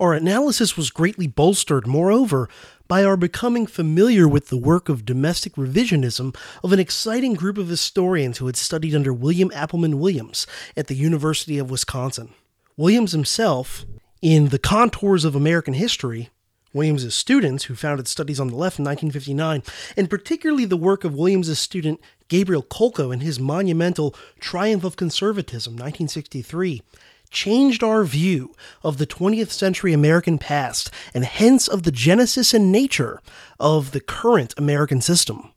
Our analysis was greatly bolstered, moreover, by our becoming familiar with the work of domestic revisionism of an exciting group of historians who had studied under William Appleman Williams at the University of Wisconsin. Williams himself, in The Contours of American History, Williams's students, who founded Studies on the Left in 1959, and particularly the work of Williams's student Gabriel Kolko in his monumental Triumph of Conservatism, 1963, changed our view of the 20th century American past and hence of the genesis and nature of the current American system.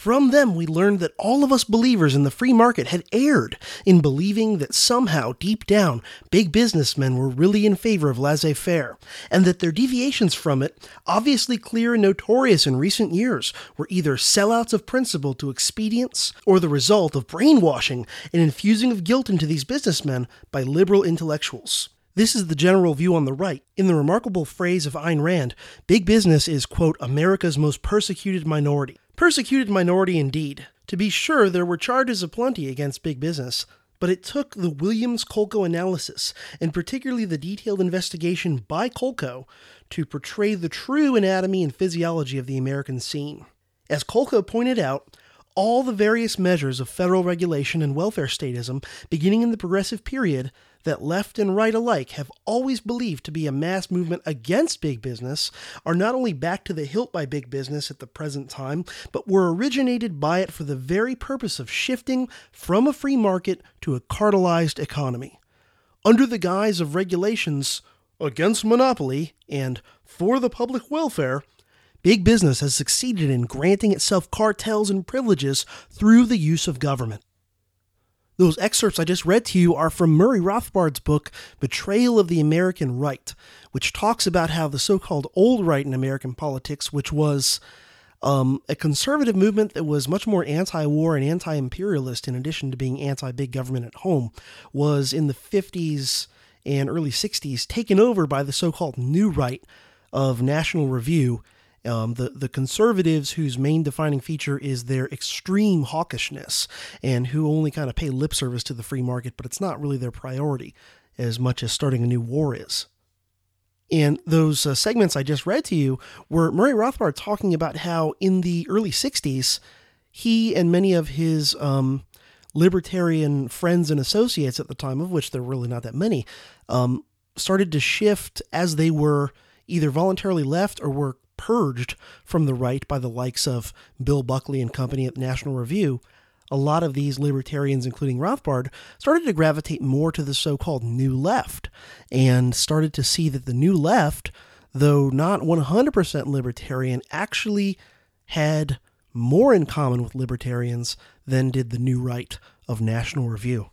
From them, we learned that all of us believers in the free market had erred in believing that somehow, deep down, big businessmen were really in favor of laissez faire, and that their deviations from it, obviously clear and notorious in recent years, were either sellouts of principle to expedience or the result of brainwashing and infusing of guilt into these businessmen by liberal intellectuals. This is the general view on the right. In the remarkable phrase of Ayn Rand, big business is, quote, America's most persecuted minority. Persecuted minority indeed. To be sure, there were charges aplenty against big business, but it took the Williams Kolko analysis, and particularly the detailed investigation by Kolko, to portray the true anatomy and physiology of the American scene. As Kolko pointed out, all the various measures of federal regulation and welfare statism beginning in the progressive period that left and right alike have always believed to be a mass movement against big business are not only back to the hilt by big business at the present time, but were originated by it for the very purpose of shifting from a free market to a cartelized economy. Under the guise of regulations against monopoly and for the public welfare, big business has succeeded in granting itself cartels and privileges through the use of government. Those excerpts I just read to you are from Murray Rothbard's book, Betrayal of the American Right, which talks about how the so called old right in American politics, which was um, a conservative movement that was much more anti war and anti imperialist, in addition to being anti big government at home, was in the 50s and early 60s taken over by the so called new right of National Review um, the the conservatives, whose main defining feature is their extreme hawkishness, and who only kind of pay lip service to the free market, but it's not really their priority as much as starting a new war is. And those uh, segments I just read to you were Murray Rothbard talking about how in the early 60s, he and many of his um, libertarian friends and associates at the time, of which there were really not that many, um, started to shift as they were either voluntarily left or were purged from the right by the likes of Bill Buckley and company at National Review, a lot of these libertarians, including Rothbard, started to gravitate more to the so called New Left and started to see that the New Left, though not 100% libertarian, actually had more in common with libertarians than did the New Right of National Review.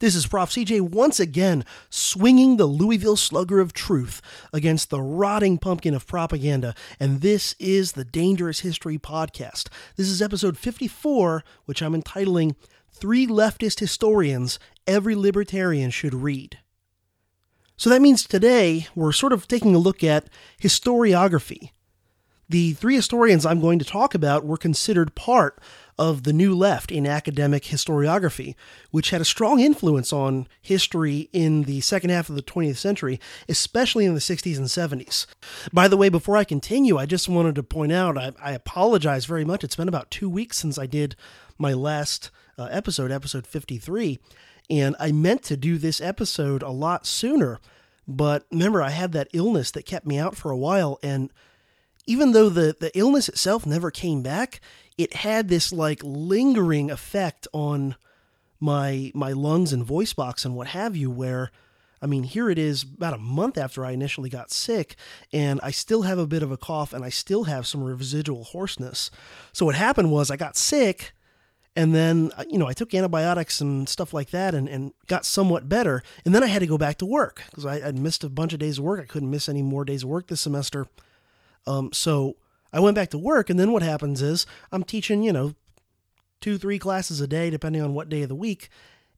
This is Prof. CJ once again swinging the Louisville slugger of truth against the rotting pumpkin of propaganda, and this is the Dangerous History Podcast. This is episode 54, which I'm entitling Three Leftist Historians Every Libertarian Should Read. So that means today we're sort of taking a look at historiography. The three historians I'm going to talk about were considered part of the New Left in academic historiography, which had a strong influence on history in the second half of the 20th century, especially in the 60s and 70s. By the way, before I continue, I just wanted to point out I, I apologize very much. It's been about two weeks since I did my last uh, episode, episode 53, and I meant to do this episode a lot sooner. But remember, I had that illness that kept me out for a while, and even though the, the illness itself never came back, it had this like lingering effect on my my lungs and voice box and what have you where I mean here it is about a month after I initially got sick and I still have a bit of a cough and I still have some residual hoarseness. So what happened was I got sick and then uh, you know I took antibiotics and stuff like that and, and got somewhat better and then I had to go back to work because I had missed a bunch of days of work. I couldn't miss any more days of work this semester. Um, so I went back to work, and then what happens is I'm teaching, you know, two, three classes a day, depending on what day of the week,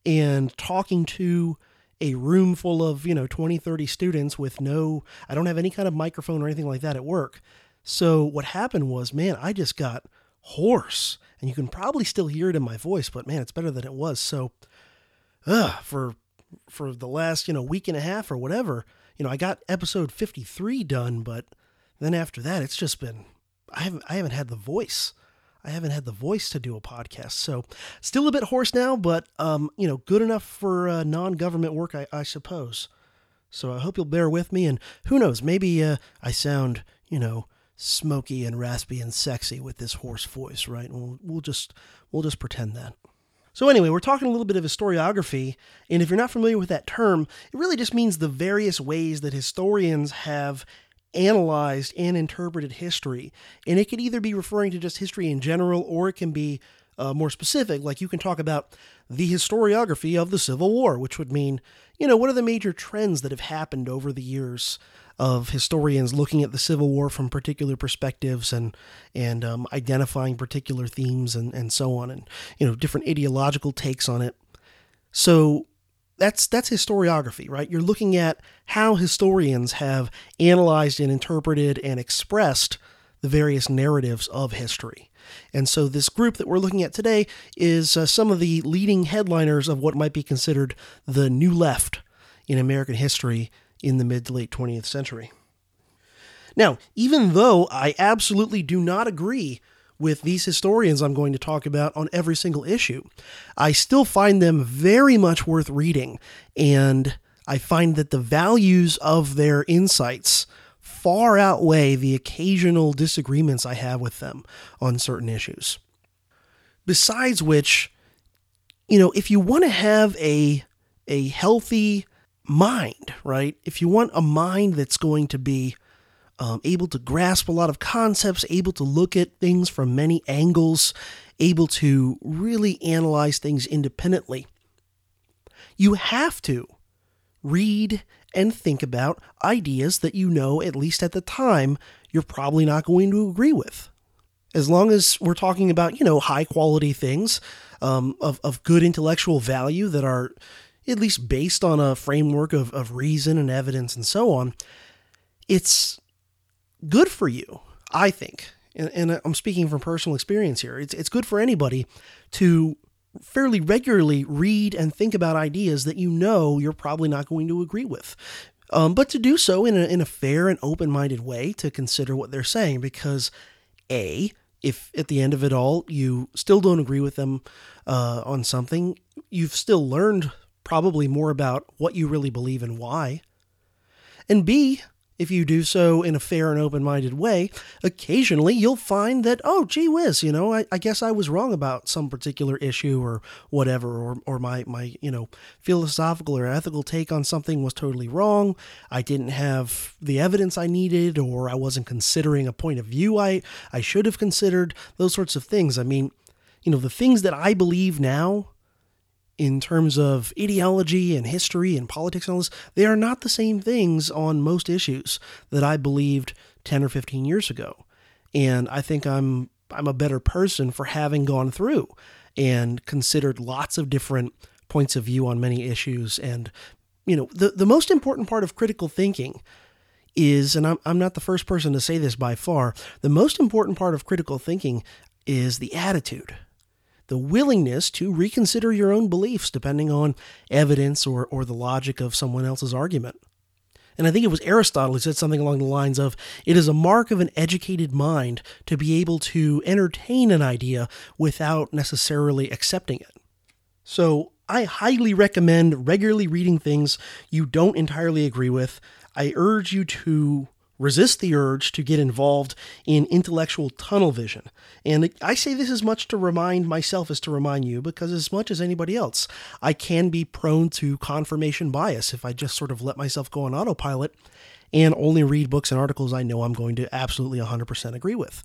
and talking to a room full of, you know, 20, 30 students with no, I don't have any kind of microphone or anything like that at work. So what happened was, man, I just got hoarse. And you can probably still hear it in my voice, but man, it's better than it was. So, uh, for for the last, you know, week and a half or whatever, you know, I got episode 53 done, but then after that, it's just been I haven't I haven't had the voice. I haven't had the voice to do a podcast, so still a bit hoarse now, but um, you know, good enough for uh, non-government work, I, I, suppose. So I hope you'll bear with me, and who knows, maybe uh, I sound, you know, smoky and raspy and sexy with this hoarse voice, right? We'll, we'll just we'll just pretend that. So anyway, we're talking a little bit of historiography, and if you're not familiar with that term, it really just means the various ways that historians have analyzed and interpreted history. And it could either be referring to just history in general or it can be uh, more specific. Like you can talk about the historiography of the Civil War, which would mean, you know, what are the major trends that have happened over the years of historians looking at the Civil War from particular perspectives and and um, identifying particular themes and, and so on, and you know, different ideological takes on it. So that's that's historiography, right? You're looking at how historians have analyzed and interpreted and expressed the various narratives of history. And so this group that we're looking at today is uh, some of the leading headliners of what might be considered the new left in American history in the mid to late 20th century. Now, even though I absolutely do not agree with these historians I'm going to talk about on every single issue. I still find them very much worth reading, and I find that the values of their insights far outweigh the occasional disagreements I have with them on certain issues. Besides which, you know, if you want to have a a healthy mind, right? If you want a mind that's going to be um, able to grasp a lot of concepts, able to look at things from many angles, able to really analyze things independently. You have to read and think about ideas that you know, at least at the time, you're probably not going to agree with. As long as we're talking about, you know, high quality things um, of, of good intellectual value that are at least based on a framework of, of reason and evidence and so on, it's good for you, I think. And, and I'm speaking from personal experience here. It's, it's good for anybody to fairly regularly read and think about ideas that you know you're probably not going to agree with. Um, but to do so in a, in a fair and open minded way to consider what they're saying, because A, if at the end of it all you still don't agree with them uh, on something, you've still learned probably more about what you really believe and why. And B, if you do so in a fair and open minded way, occasionally you'll find that, oh, gee whiz, you know, I, I, guess I was wrong about some particular issue or whatever, or, or my, my, you know, philosophical or ethical take on something was totally wrong. I didn't have the evidence I needed, or I wasn't considering a point of view I, I should have considered, those sorts of things. I mean, you know, the things that I believe now in terms of ideology and history and politics and all this, they are not the same things on most issues that I believed 10 or 15 years ago. And I think I'm I'm a better person for having gone through and considered lots of different points of view on many issues. And, you know, the, the most important part of critical thinking is, and I'm, I'm not the first person to say this by far, the most important part of critical thinking is the attitude the willingness to reconsider your own beliefs depending on evidence or, or the logic of someone else's argument. And I think it was Aristotle who said something along the lines of it is a mark of an educated mind to be able to entertain an idea without necessarily accepting it. So I highly recommend regularly reading things you don't entirely agree with. I urge you to resist the urge to get involved in intellectual tunnel vision. And I say this as much to remind myself as to remind you, because as much as anybody else, I can be prone to confirmation bias if I just sort of let myself go on autopilot and only read books and articles I know I'm going to absolutely 100% agree with.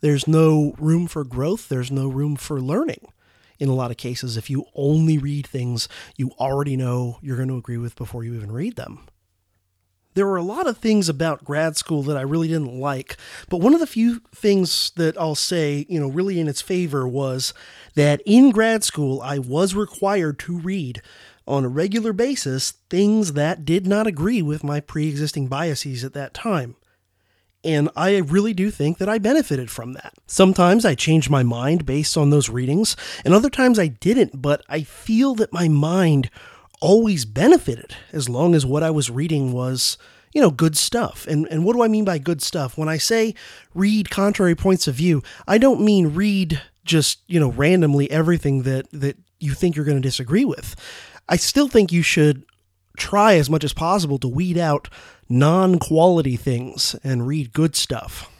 There's no room for growth, there's no room for learning in a lot of cases if you only read things you already know you're going to agree with before you even read them there were a lot of things about grad school that I really didn't like, but one of the few things that I'll say, you know, really in its favor was that in grad school I was required to read on a regular basis things that did not agree with my pre existing biases at that time. And I really do think that I benefited from that. Sometimes I changed my mind based on those readings, and other times I didn't, but I feel that my mind always benefited as long as what I was reading was, you know, good stuff. And and what do I mean by good stuff? When I say read contrary points of view, I don't mean read just, you know, randomly everything that that you think you're going to disagree with. I still think you should try as much as possible to weed out non-quality things and read good stuff.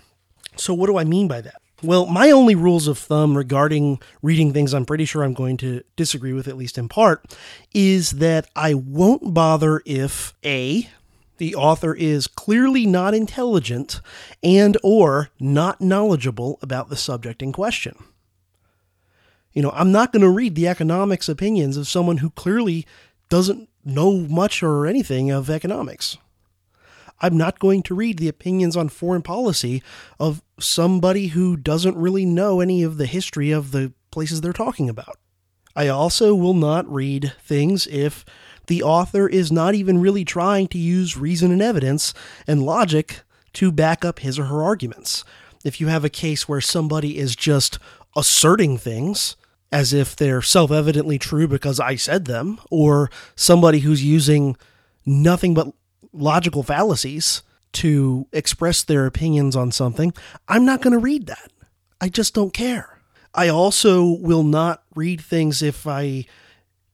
So what do I mean by that? Well, my only rules of thumb regarding reading things I'm pretty sure I'm going to disagree with, at least in part, is that I won't bother if A, the author is clearly not intelligent and or not knowledgeable about the subject in question. You know, I'm not going to read the economics opinions of someone who clearly doesn't know much or anything of economics. I'm not going to read the opinions on foreign policy of somebody who doesn't really know any of the history of the places they're talking about. I also will not read things if the author is not even really trying to use reason and evidence and logic to back up his or her arguments. If you have a case where somebody is just asserting things as if they're self evidently true because I said them, or somebody who's using nothing but logical fallacies to express their opinions on something, I'm not going to read that. I just don't care. I also will not read things if I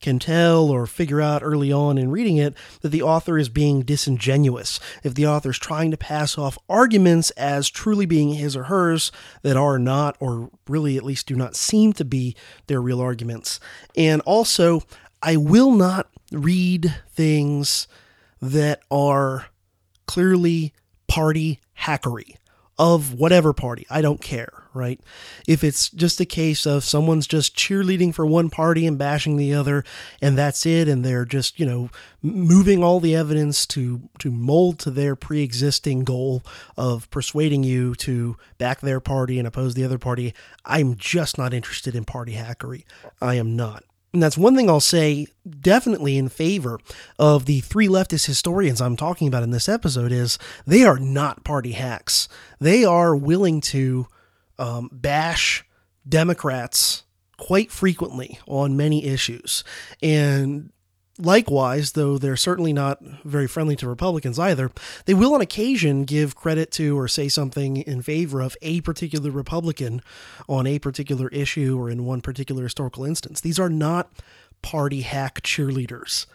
can tell or figure out early on in reading it that the author is being disingenuous. If the author is trying to pass off arguments as truly being his or hers that are not, or really at least do not seem to be, their real arguments. And also, I will not read things that are clearly party hackery of whatever party. I don't care, right? If it's just a case of someone's just cheerleading for one party and bashing the other, and that's it, and they're just, you know, moving all the evidence to to mold to their pre-existing goal of persuading you to back their party and oppose the other party, I'm just not interested in party hackery. I am not. And that's one thing I'll say definitely in favor of the three leftist historians I'm talking about in this episode is they are not party hacks. They are willing to um, bash Democrats quite frequently on many issues. And Likewise, though they're certainly not very friendly to Republicans either, they will on occasion give credit to or say something in favor of a particular Republican on a particular issue or in one particular historical instance. These are not party hack cheerleaders.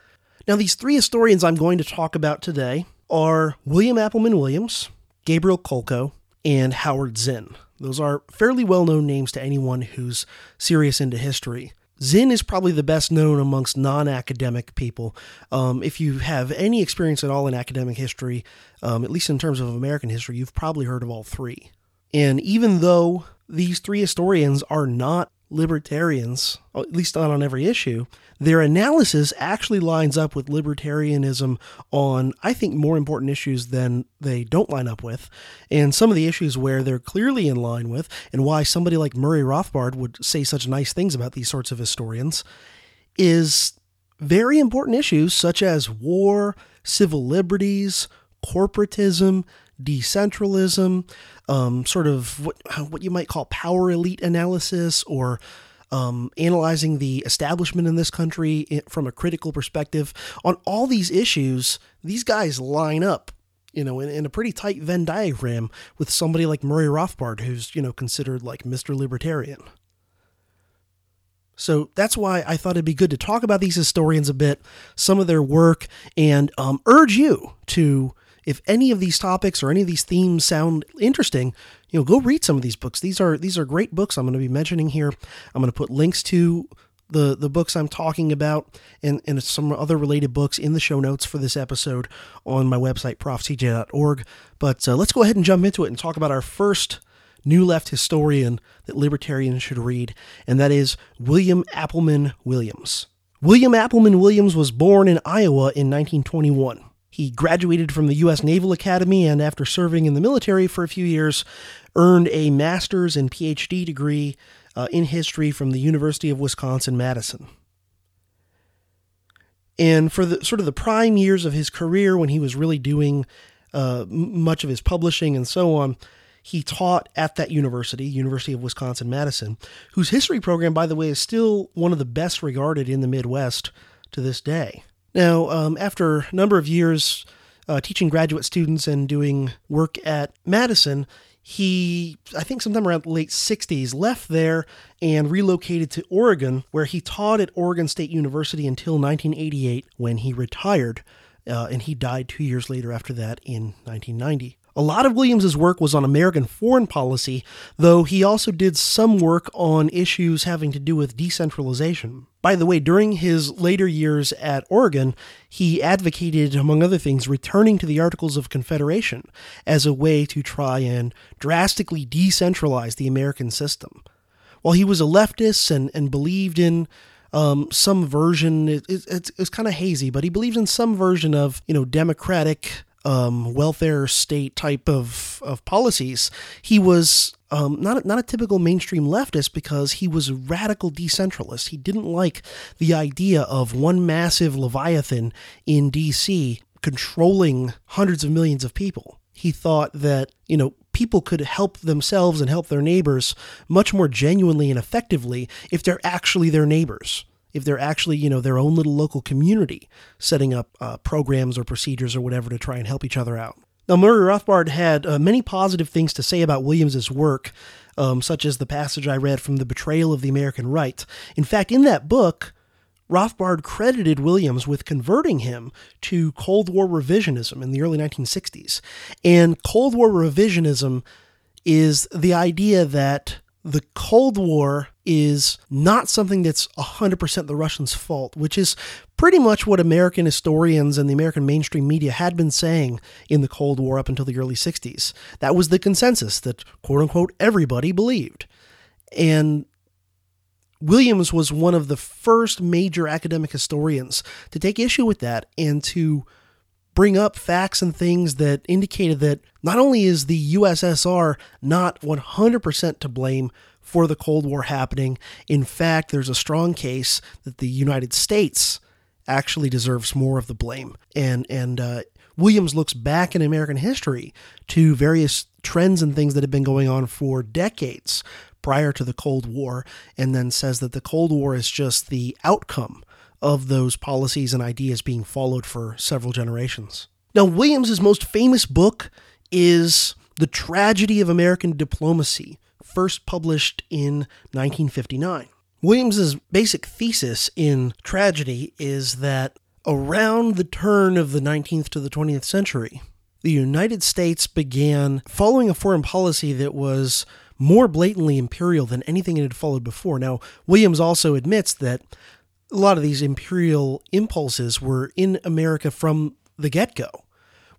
Now, these three historians I'm going to talk about today are William Appleman Williams, Gabriel Kolko, and Howard Zinn. Those are fairly well known names to anyone who's serious into history. Zinn is probably the best known amongst non academic people. Um, if you have any experience at all in academic history, um, at least in terms of American history, you've probably heard of all three. And even though these three historians are not libertarians, at least not on every issue, their analysis actually lines up with libertarianism on, I think, more important issues than they don't line up with. And some of the issues where they're clearly in line with, and why somebody like Murray Rothbard would say such nice things about these sorts of historians, is very important issues such as war, civil liberties, corporatism, decentralism, um, sort of what what you might call power elite analysis, or um, analyzing the establishment in this country from a critical perspective. On all these issues, these guys line up you know, in, in, a pretty tight Venn diagram with somebody like Murray Rothbard, who's, you know, considered like Mr. Libertarian. So that's why I thought it'd be good to talk about these historians a bit, some of their work, and um, urge you to, if any of these topics or any of these themes sound interesting, you know, go read some of these books. These are these are great books. I'm going to be mentioning here. I'm going to put links to the the books I'm talking about and, and some other related books in the show notes for this episode on my website profcj.org. But uh, let's go ahead and jump into it and talk about our first New Left historian that libertarians should read, and that is William Appleman Williams. William Appleman Williams was born in Iowa in 1921. He graduated from the U.S. Naval Academy and, after serving in the military for a few years, earned a master's and PhD degree uh, in history from the University of Wisconsin Madison. And for the sort of the prime years of his career, when he was really doing uh, much of his publishing and so on, he taught at that university, University of Wisconsin Madison, whose history program, by the way, is still one of the best regarded in the Midwest to this day. Now, um, after a number of years uh, teaching graduate students and doing work at Madison, he, I think sometime around the late 60s, left there and relocated to Oregon, where he taught at Oregon State University until 1988 when he retired. Uh, and he died two years later after that in 1990. A lot of Williams's work was on American foreign policy, though he also did some work on issues having to do with decentralization. By the way, during his later years at Oregon, he advocated, among other things, returning to the Articles of Confederation as a way to try and drastically decentralize the American system. While he was a leftist and, and believed in um, some version, it, it, it's, it's kind of hazy, but he believed in some version of, you know, democratic um, welfare state type of, of policies. He was um, not, not a typical mainstream leftist because he was a radical decentralist. He didn't like the idea of one massive Leviathan in DC controlling hundreds of millions of people. He thought that, you know, people could help themselves and help their neighbors much more genuinely and effectively if they're actually their neighbors if they're actually, you know, their own little local community setting up uh, programs or procedures or whatever to try and help each other out. Now, Murray Rothbard had uh, many positive things to say about Williams's work, um, such as the passage I read from The Betrayal of the American Right. In fact, in that book, Rothbard credited Williams with converting him to Cold War revisionism in the early 1960s. And Cold War revisionism is the idea that the Cold War is not something that's 100% the Russians' fault, which is pretty much what American historians and the American mainstream media had been saying in the Cold War up until the early 60s. That was the consensus that, quote unquote, everybody believed. And Williams was one of the first major academic historians to take issue with that and to bring up facts and things that indicated that not only is the USSR not 100% to blame for the Cold War happening, in fact, there's a strong case that the United States actually deserves more of the blame. And and uh, Williams looks back in American history to various trends and things that have been going on for decades prior to the Cold War, and then says that the Cold War is just the outcome of those policies and ideas being followed for several generations. Now, Williams's most famous book is The Tragedy of American Diplomacy, first published in 1959. Williams's basic thesis in tragedy is that around the turn of the 19th to the 20th century, the United States began following a foreign policy that was more blatantly imperial than anything it had followed before. Now, Williams also admits that a lot of these imperial impulses were in America from the get go.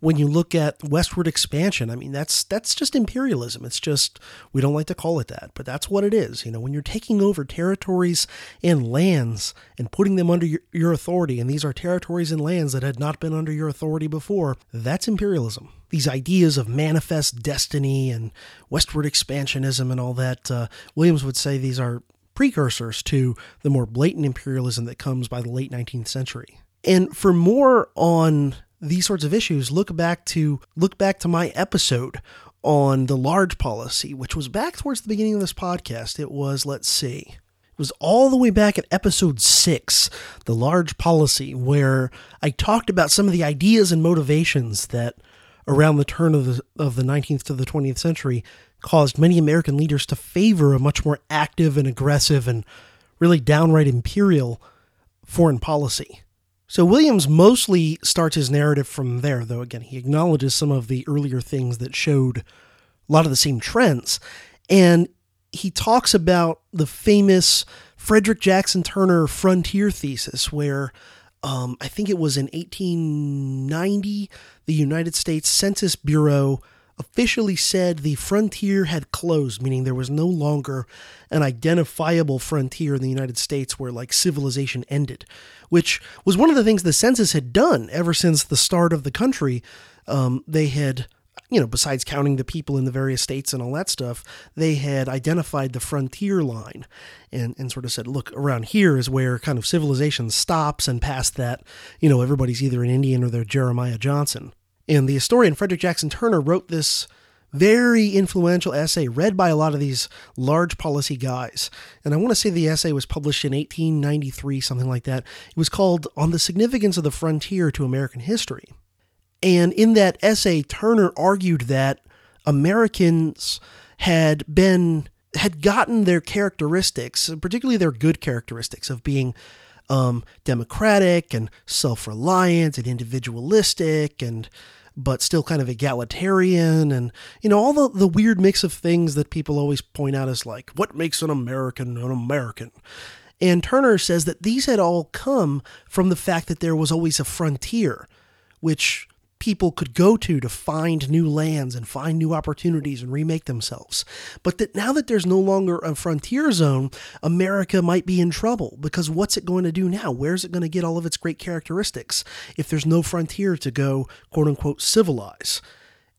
When you look at westward expansion, I mean that's that's just imperialism. It's just we don't like to call it that, but that's what it is. You know, when you're taking over territories and lands and putting them under your, your authority, and these are territories and lands that had not been under your authority before, that's imperialism. These ideas of manifest destiny and westward expansionism and all that, uh, Williams would say these are precursors to the more blatant imperialism that comes by the late 19th century. And for more on these sorts of issues, look back to look back to my episode on the large policy, which was back towards the beginning of this podcast. It was, let's see, it was all the way back at episode six, The Large Policy, where I talked about some of the ideas and motivations that around the turn of the, of the 19th to the 20th century caused many American leaders to favor a much more active and aggressive and really downright imperial foreign policy. So Williams mostly starts his narrative from there, though again, he acknowledges some of the earlier things that showed a lot of the same trends. And he talks about the famous Frederick Jackson Turner frontier thesis, where um, I think it was in 1890, the United States Census Bureau officially said the frontier had closed, meaning there was no longer an identifiable frontier in the United States where like civilization ended, which was one of the things the census had done ever since the start of the country. Um, they had you know, besides counting the people in the various states and all that stuff, they had identified the frontier line and, and sort of said, look, around here is where kind of civilization stops, and past that, you know, everybody's either an Indian or they're Jeremiah Johnson. And the historian Frederick Jackson Turner wrote this very influential essay read by a lot of these large policy guys. And I want to say the essay was published in 1893, something like that. It was called On the Significance of the Frontier to American History. And in that essay, Turner argued that Americans had been had gotten their characteristics, particularly their good characteristics of being um, democratic and self-reliant and individualistic and but still kind of egalitarian and you know all the, the weird mix of things that people always point out as like what makes an american an american? And turner says that these had all come from the fact that there was always a frontier which people could go to to find new lands and find new opportunities and remake themselves. But that now that there's no longer a frontier zone, America might be in trouble because what's it going to do now? Where's it going to get all of its great characteristics if there's no frontier to go, quote unquote, civilize?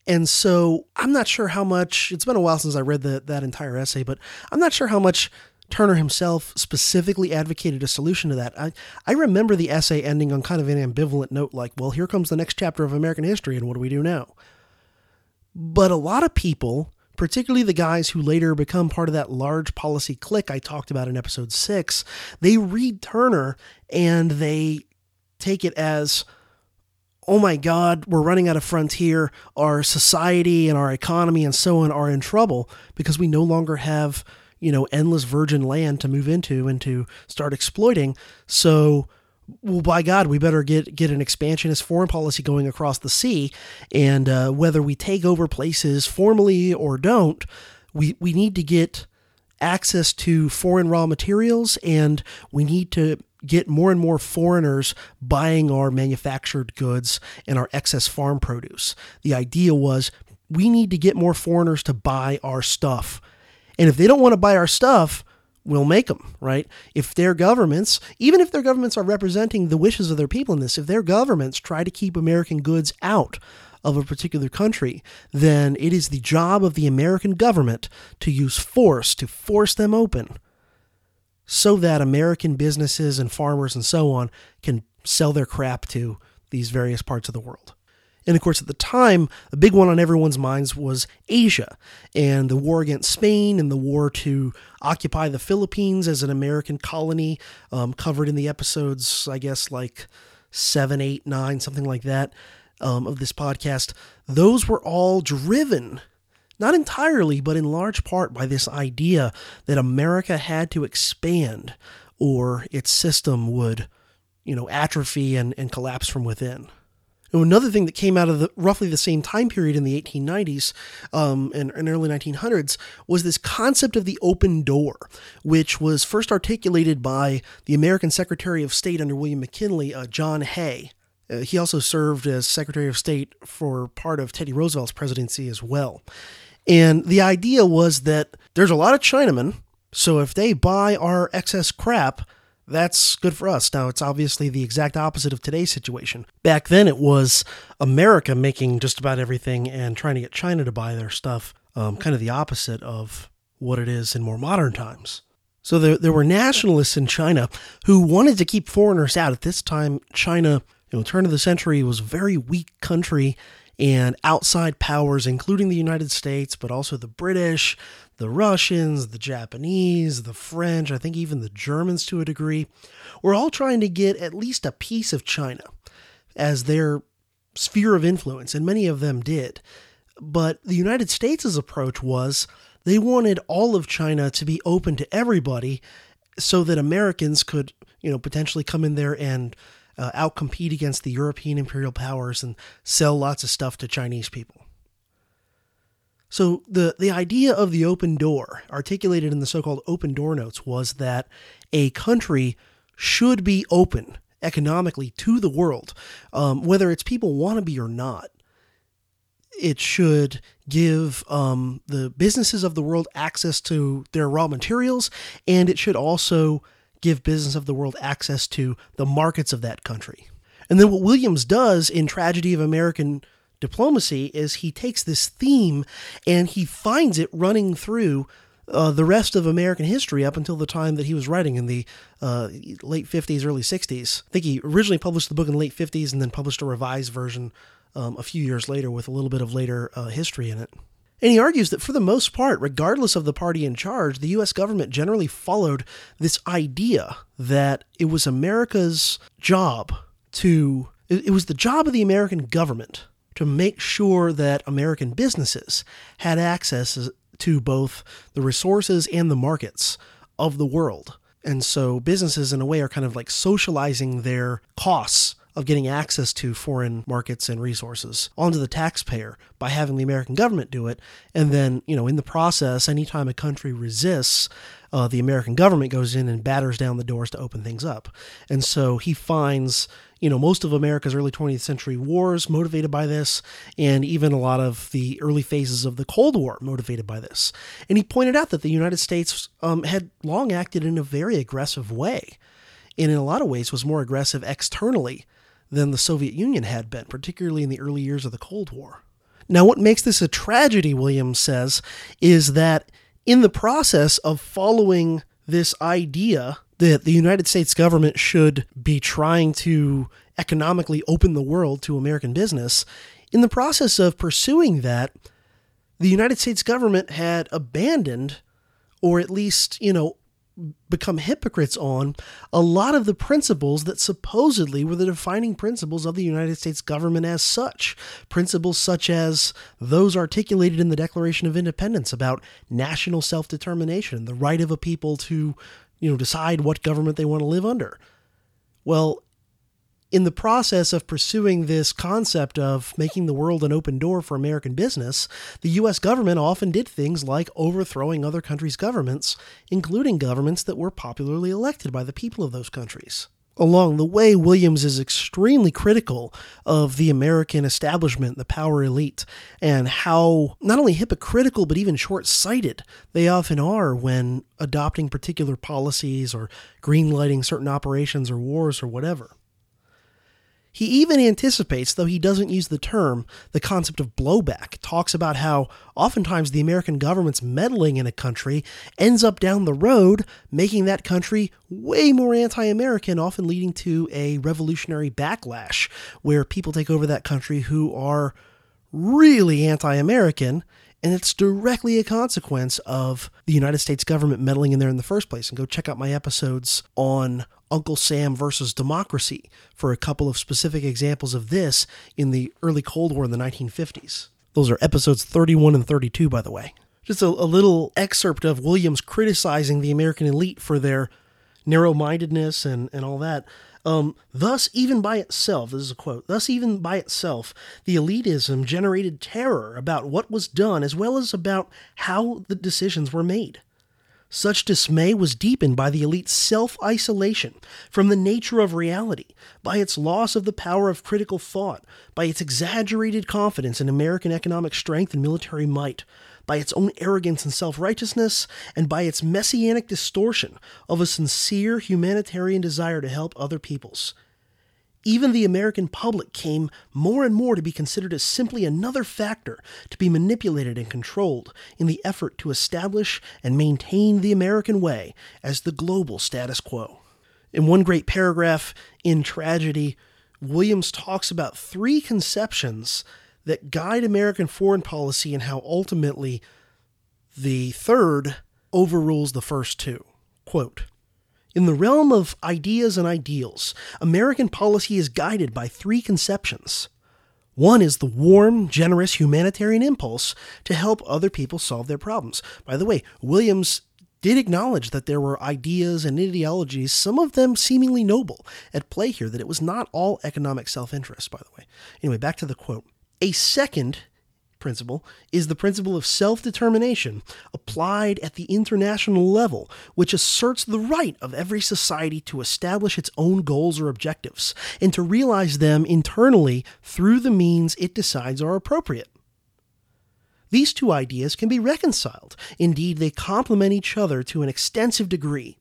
And so I'm not sure how much, it's been a while since I read the, that entire essay, but I'm not sure how much Turner himself specifically advocated a solution to that. I, I remember the essay ending on kind of an ambivalent note like, well, here comes the next chapter of American history, and what do we do now? But a lot of people, particularly the guys who later become part of that large policy clique I talked about in episode six, they read Turner and they take it as, oh my God, we're running out of frontier. Our society and our economy and so on are in trouble because we no longer have you know, endless virgin land to move into and to start exploiting. So, well, by God, we better get get an expansionist foreign policy going across the sea, and uh, whether we take over places formally or don't, we we need to get access to foreign raw materials, and we need to get more and more foreigners buying our manufactured goods and our excess farm produce. The idea was we need to get more foreigners to buy our stuff and if they don't want to buy our stuff, we'll make them, right? If their governments, even if their governments are representing the wishes of their people in this, if their governments try to keep American goods out of a particular country, then it is the job of the American government to use force to force them open so that American businesses and farmers and so on can sell their crap to these various parts of the world. And of course, at the time, the big one on everyone's minds was Asia and the war against Spain and the war to occupy the Philippines as an American colony, um, covered in the episodes, I guess, like seven, eight, nine, something like that, um, of this podcast. Those were all driven, not entirely, but in large part by this idea that America had to expand or its system would, you know, atrophy and, and collapse from within. Now, another thing that came out of the roughly the same time period in the 1890s um, and, and early 1900s was this concept of the open door, which was first articulated by the American Secretary of State under William McKinley, uh, John Hay. Uh, he also served as Secretary of State for part of Teddy Roosevelt's presidency as well. And the idea was that there's a lot of Chinamen, so if they buy our excess crap, that's good for us. Now, it's obviously the exact opposite of today's situation. Back then, it was America making just about everything and trying to get China to buy their stuff, um, kind of the opposite of what it is in more modern times. So there, there were nationalists in China who wanted to keep foreigners out. At this time, China, you know, turn of the century was a very weak country and outside powers, including the United States, but also the British, the Russians, the Japanese, the French, I think even the Germans to a degree, were all trying to get at least a piece of China as their sphere of influence, and many of them did. But the United States' approach was they wanted all of China to be open to everybody so that Americans could, you know, potentially come in there and uh, outcompete against the European imperial powers and sell lots of stuff to Chinese people. So the the idea of the open door, articulated in the so-called open door notes, was that a country should be open economically to the world, um, whether its people want to be or not. It should give um, the businesses of the world access to their raw materials, and it should also give business of the world access to the markets of that country. And then what Williams does in Tragedy of American Diplomacy is he takes this theme and he finds it running through uh, the rest of American history up until the time that he was writing in the uh, late 50s, early 60s. I think he originally published the book in the late 50s and then published a revised version um, a few years later with a little bit of later uh, history in it. And he argues that for the most part, regardless of the party in charge, the US government generally followed this idea that it was America's job to, it was the job of the American government to make sure that American businesses had access to both the resources and the markets of the world. And so businesses, in a way, are kind of like socializing their costs of getting access to foreign markets and resources onto the taxpayer by having the American government do it. And then, you know, in the process, anytime a country resists, uh, the American government goes in and batters down the doors to open things up. And so he finds, you know, most of America's early 20th century wars motivated by this, and even a lot of the early phases of the Cold War motivated by this. And he pointed out that the United States um, had long acted in a very aggressive way, and in a lot of ways was more aggressive externally than the Soviet Union had been, particularly in the early years of the Cold War. Now, what makes this a tragedy, Williams says, is that in the process of following this idea that the United States government should be trying to economically open the world to American business, in the process of pursuing that, the United States government had abandoned, or at least, you know, become hypocrites on a lot of the principles that supposedly were the defining principles of the United States government as such. Principles such as those articulated in the Declaration of Independence about national self determination, the right of a people to, you know, decide what government they want to live under. Well, in the process of pursuing this concept of making the world an open door for American business, the US government often did things like overthrowing other countries' governments, including governments that were popularly elected by the people of those countries. Along the way, Williams is extremely critical of the American establishment, the power elite, and how not only hypocritical but even short sighted they often are when adopting particular policies or greenlighting certain operations or wars or whatever. He even anticipates, though he doesn't use the term, the concept of blowback, talks about how oftentimes the American government's meddling in a country ends up down the road making that country way more anti American, often leading to a revolutionary backlash where people take over that country who are really anti American and it's directly a consequence of the United States government meddling in there in the first place. And go check out my episodes on Uncle Sam versus democracy for a couple of specific examples of this in the early Cold War in the 1950s. Those are episodes 31 and 32, by the way. Just a, a little excerpt of Williams criticizing the American elite for their narrow mindedness and, and all that. Um, thus, even by itself, this is a quote, thus, even by itself, the elitism generated terror about what was done as well as about how the decisions were made. Such dismay was deepened by the elite's self isolation from the nature of reality, by its loss of the power of critical thought, by its exaggerated confidence in American economic strength and military might, by its own arrogance and self righteousness, and by its messianic distortion of a sincere humanitarian desire to help other peoples. Even the American public came more and more to be considered as simply another factor to be manipulated and controlled in the effort to establish and maintain the American way as the global status quo. In one great paragraph in Tragedy, Williams talks about three conceptions that guide American foreign policy and how ultimately the third overrules the first two. Quote, in the realm of ideas and ideals, American policy is guided by three conceptions. One is the warm, generous humanitarian impulse to help other people solve their problems. By the way, Williams did acknowledge that there were ideas and ideologies, some of them seemingly noble, at play here, that it was not all economic self interest, by the way. Anyway, back to the quote. A second principle is the principle of self determination applied at the international level, which asserts the right of every society to establish its own goals or objectives and to realize them internally through the means it decides are appropriate. These two ideas can be reconciled. Indeed, they complement each other to an extensive degree.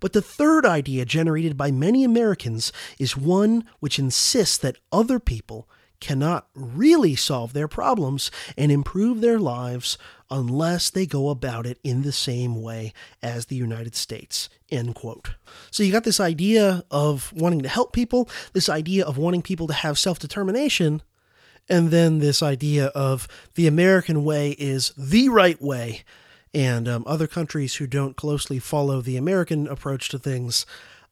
But the third idea generated by many Americans is one which insists that other people cannot really solve their problems and improve their lives unless they go about it in the same way as the United States. End quote. So you got this idea of wanting to help people, this idea of wanting people to have self determination, and then this idea of the American way is the right way, and um, other countries who don't closely follow the American approach to things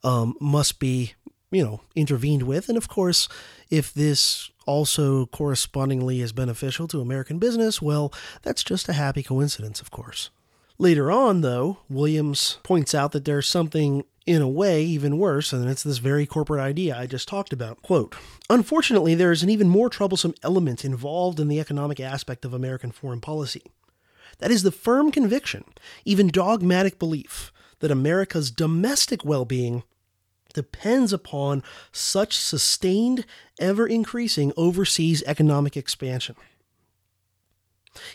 um, must be, you know, intervened with. And of course, if this also correspondingly is beneficial to American business, well, that's just a happy coincidence, of course. Later on, though, Williams points out that there's something in a way even worse, and it's this very corporate idea I just talked about. Quote Unfortunately, there is an even more troublesome element involved in the economic aspect of American foreign policy. That is the firm conviction, even dogmatic belief, that America's domestic well being depends upon such sustained, ever increasing overseas economic expansion.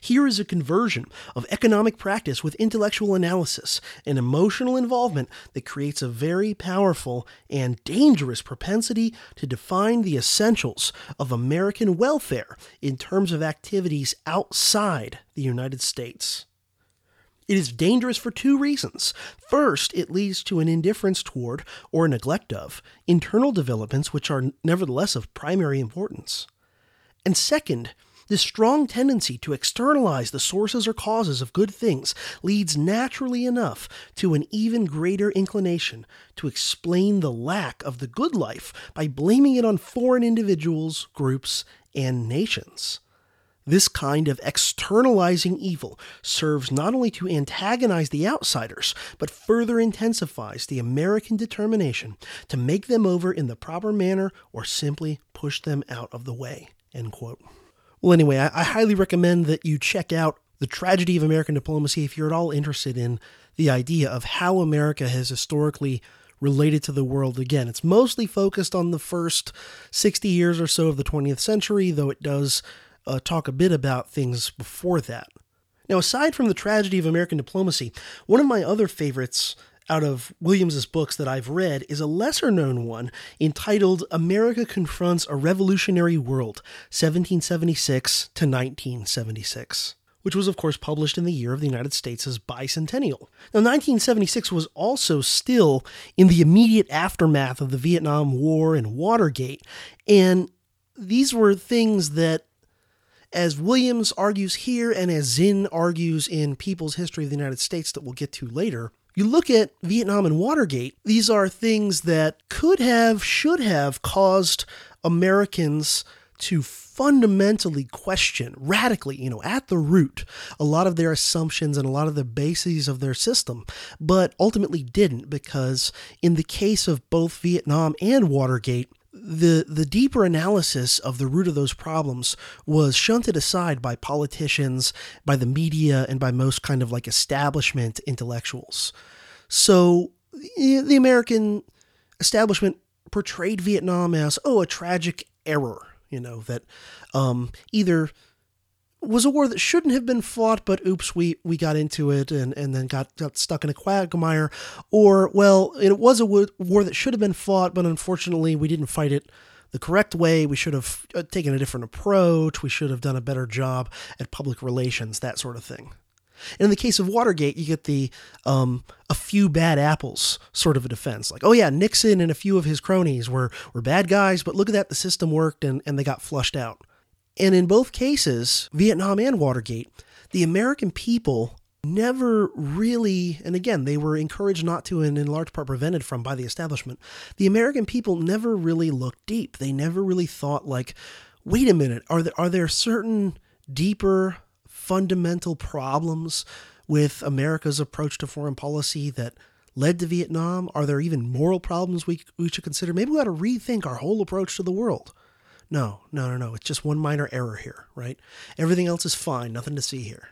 Here is a conversion of economic practice with intellectual analysis and emotional involvement that creates a very powerful and dangerous propensity to define the essentials of American welfare in terms of activities outside the United States. It is dangerous for two reasons. First, it leads to an indifference toward, or neglect of, internal developments which are nevertheless of primary importance. And second, this strong tendency to externalize the sources or causes of good things leads naturally enough to an even greater inclination to explain the lack of the good life by blaming it on foreign individuals, groups, and nations. This kind of externalizing evil serves not only to antagonize the outsiders, but further intensifies the American determination to make them over in the proper manner or simply push them out of the way. End quote. Well, anyway, I, I highly recommend that you check out The Tragedy of American Diplomacy if you're at all interested in the idea of how America has historically related to the world again. It's mostly focused on the first 60 years or so of the 20th century, though it does uh, talk a bit about things before that. Now, aside from the tragedy of American diplomacy, one of my other favorites out of Williams's books that I've read is a lesser known one entitled America Confronts a Revolutionary World, 1776 to 1976 which was, of course, published in the year of the United States' bicentennial. Now, 1976 was also still in the immediate aftermath of the Vietnam War and Watergate, and these were things that as Williams argues here and as Zinn argues in People's History of the United States that we'll get to later, you look at Vietnam and Watergate, these are things that could have, should have caused Americans to fundamentally question, radically, you know, at the root, a lot of their assumptions and a lot of the bases of their system, but ultimately didn't because in the case of both Vietnam and Watergate, the the deeper analysis of the root of those problems was shunted aside by politicians, by the media, and by most kind of like establishment intellectuals. So the American establishment portrayed Vietnam as oh a tragic error, you know that um, either was a war that shouldn't have been fought, but oops, we, we got into it and, and then got, got stuck in a quagmire. Or, well, it was a war that should have been fought, but unfortunately we didn't fight it the correct way. We should have uh, taken a different approach. We should have done a better job at public relations, that sort of thing. In the case of Watergate, you get the um, a few bad apples sort of a defense. Like, oh yeah, Nixon and a few of his cronies were, were bad guys, but look at that, the system worked and, and they got flushed out. And in both cases, Vietnam and Watergate, the American people never really, and again, they were encouraged not to and in large part prevented from by the establishment. The American people never really looked deep. They never really thought, like, wait a minute, are there, are there certain deeper fundamental problems with America's approach to foreign policy that led to Vietnam? Are there even moral problems we, we should consider? Maybe we ought to rethink our whole approach to the world. No, no, no, no. It's just one minor error here, right? Everything else is fine, nothing to see here.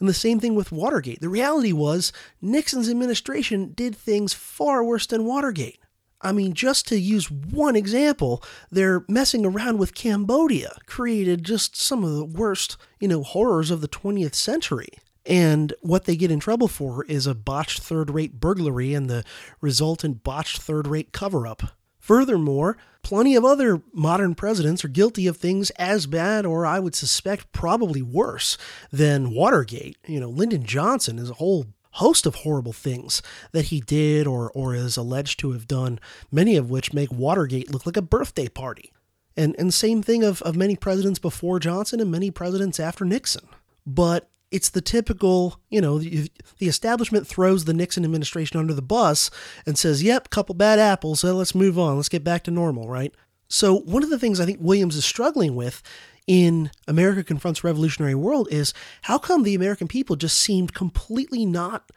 And the same thing with Watergate. The reality was Nixon's administration did things far worse than Watergate. I mean, just to use one example, they're messing around with Cambodia, created just some of the worst, you know, horrors of the 20th century. And what they get in trouble for is a botched third rate burglary and the resultant botched third rate cover up. Furthermore, plenty of other modern presidents are guilty of things as bad, or I would suspect probably worse, than Watergate. You know, Lyndon Johnson is a whole host of horrible things that he did or, or is alleged to have done, many of which make Watergate look like a birthday party. And, and same thing of, of many presidents before Johnson and many presidents after Nixon. But it's the typical, you know, the, the, establishment throws the Nixon administration under the bus and says, yep, couple bad apples, so let's move on, let's get back to normal, right? So, one of the things I think Williams is struggling with in America Confronts Revolutionary World is how come the American people just seemed completely not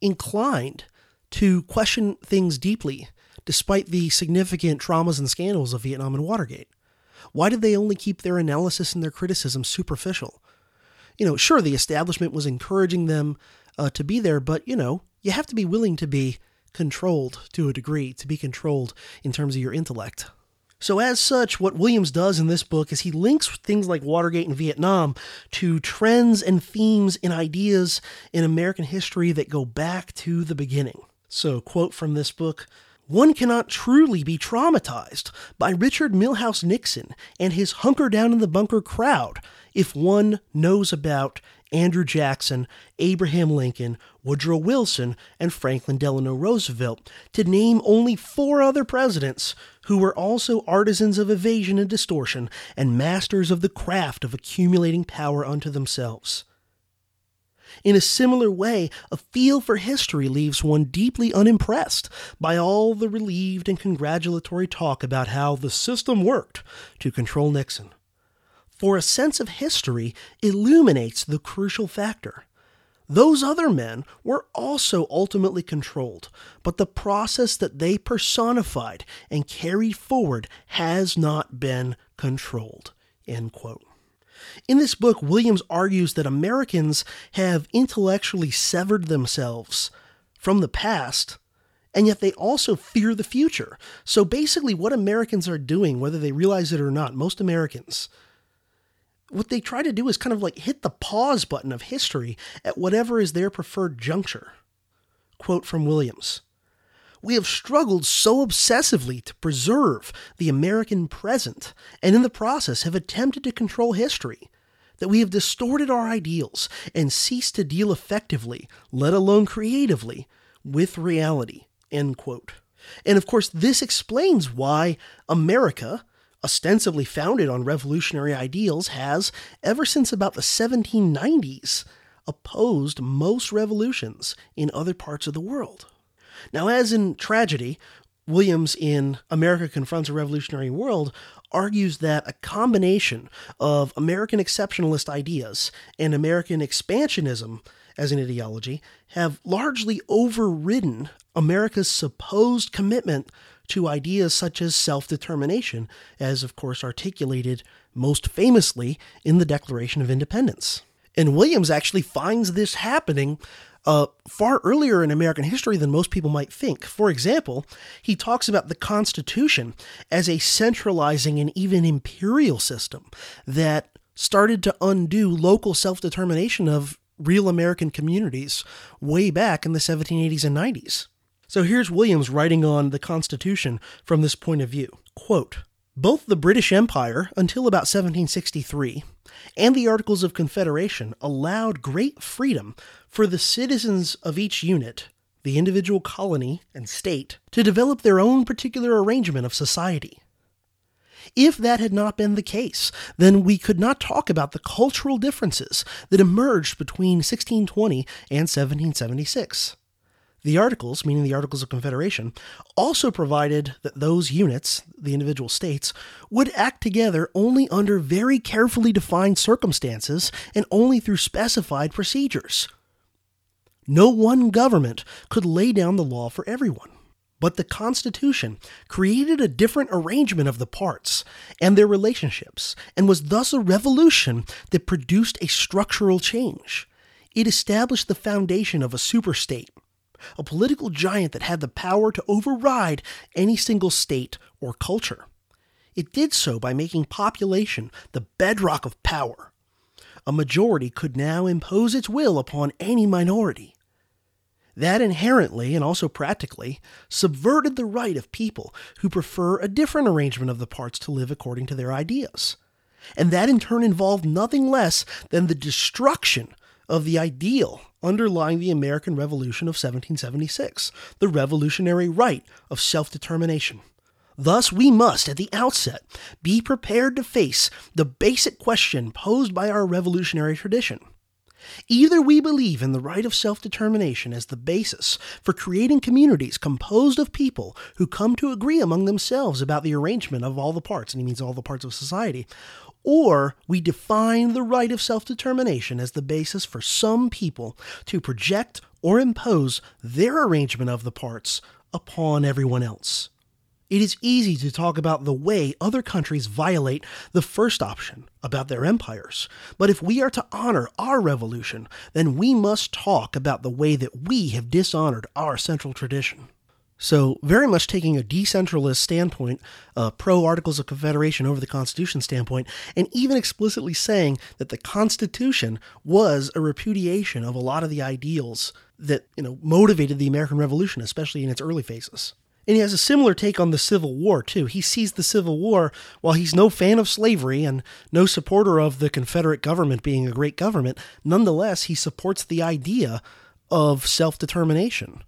inclined to question things deeply, despite the significant traumas and scandals of Vietnam and Watergate? Why did they only keep their analysis and their criticism superficial? You know, sure, the establishment was encouraging them uh, to be there, but, you know, you have to be willing to be controlled to a degree, to be controlled in terms of your intellect. So, as such, what Williams does in this book is he links things like Watergate and Vietnam to trends and themes and ideas in American history that go back to the beginning. So, quote from this book one cannot truly be traumatized by Richard Milhous Nixon and his hunker down in the bunker crowd if one knows about Andrew Jackson, Abraham Lincoln, Woodrow Wilson, and Franklin Delano Roosevelt, to name only four other presidents who were also artisans of evasion and distortion and masters of the craft of accumulating power unto themselves. In a similar way, a feel for history leaves one deeply unimpressed by all the relieved and congratulatory talk about how the system worked to control Nixon for a sense of history illuminates the crucial factor. Those other men were also ultimately controlled, but the process that they personified and carried forward has not been controlled. End quote. In this book, Williams argues that Americans have intellectually severed themselves from the past, and yet they also fear the future. So basically, what Americans are doing, whether they realize it or not, most Americans, what they try to do is kind of like hit the pause button of history at whatever is their preferred juncture. Quote from Williams We have struggled so obsessively to preserve the American present, and in the process have attempted to control history, that we have distorted our ideals and ceased to deal effectively, let alone creatively, with reality. End quote. And of course, this explains why America, ostensibly founded on revolutionary ideals, has, ever since about the 1790s, opposed most revolutions in other parts of the world. Now, as in tragedy, Williams in America Confronts a Revolutionary World argues that a combination of American exceptionalist ideas and American expansionism as an ideology have largely overridden America's supposed commitment to ideas such as self determination, as of course articulated most famously in the Declaration of Independence. And Williams actually finds this happening uh, far earlier in American history than most people might think. For example, he talks about the Constitution as a centralizing and even imperial system that started to undo local self determination of real American communities way back in the 1780s and 90s. So here's Williams writing on the Constitution from this point of view. Quote, both the British Empire, until about 1763, and the Articles of Confederation allowed great freedom for the citizens of each unit, the individual colony and state, to develop their own particular arrangement of society. If that had not been the case, then we could not talk about the cultural differences that emerged between 1620 and 1776. The Articles, meaning the Articles of Confederation, also provided that those units, the individual states, would act together only under very carefully defined circumstances and only through specified procedures. No one government could lay down the law for everyone. But the Constitution created a different arrangement of the parts and their relationships, and was thus a revolution that produced a structural change. It established the foundation of a superstate a political giant that had the power to override any single state or culture. It did so by making population the bedrock of power. A majority could now impose its will upon any minority. That inherently and also practically subverted the right of people who prefer a different arrangement of the parts to live according to their ideas. And that in turn involved nothing less than the destruction of the ideal underlying the American Revolution of 1776, the revolutionary right of self determination. Thus, we must, at the outset, be prepared to face the basic question posed by our revolutionary tradition. Either we believe in the right of self determination as the basis for creating communities composed of people who come to agree among themselves about the arrangement of all the parts, and he means all the parts of society, or we define the right of self determination as the basis for some people to project or impose their arrangement of the parts upon everyone else. It is easy to talk about the way other countries violate the first option about their empires, but if we are to honor our revolution, then we must talk about the way that we have dishonored our central tradition. So, very much taking a decentralist standpoint, a pro Articles of Confederation over the Constitution standpoint, and even explicitly saying that the Constitution was a repudiation of a lot of the ideals that you know motivated the American Revolution, especially in its early phases. And he has a similar take on the Civil War, too. He sees the Civil War, while he's no fan of slavery and no supporter of the Confederate government being a great government, nonetheless, he supports the idea of self determination.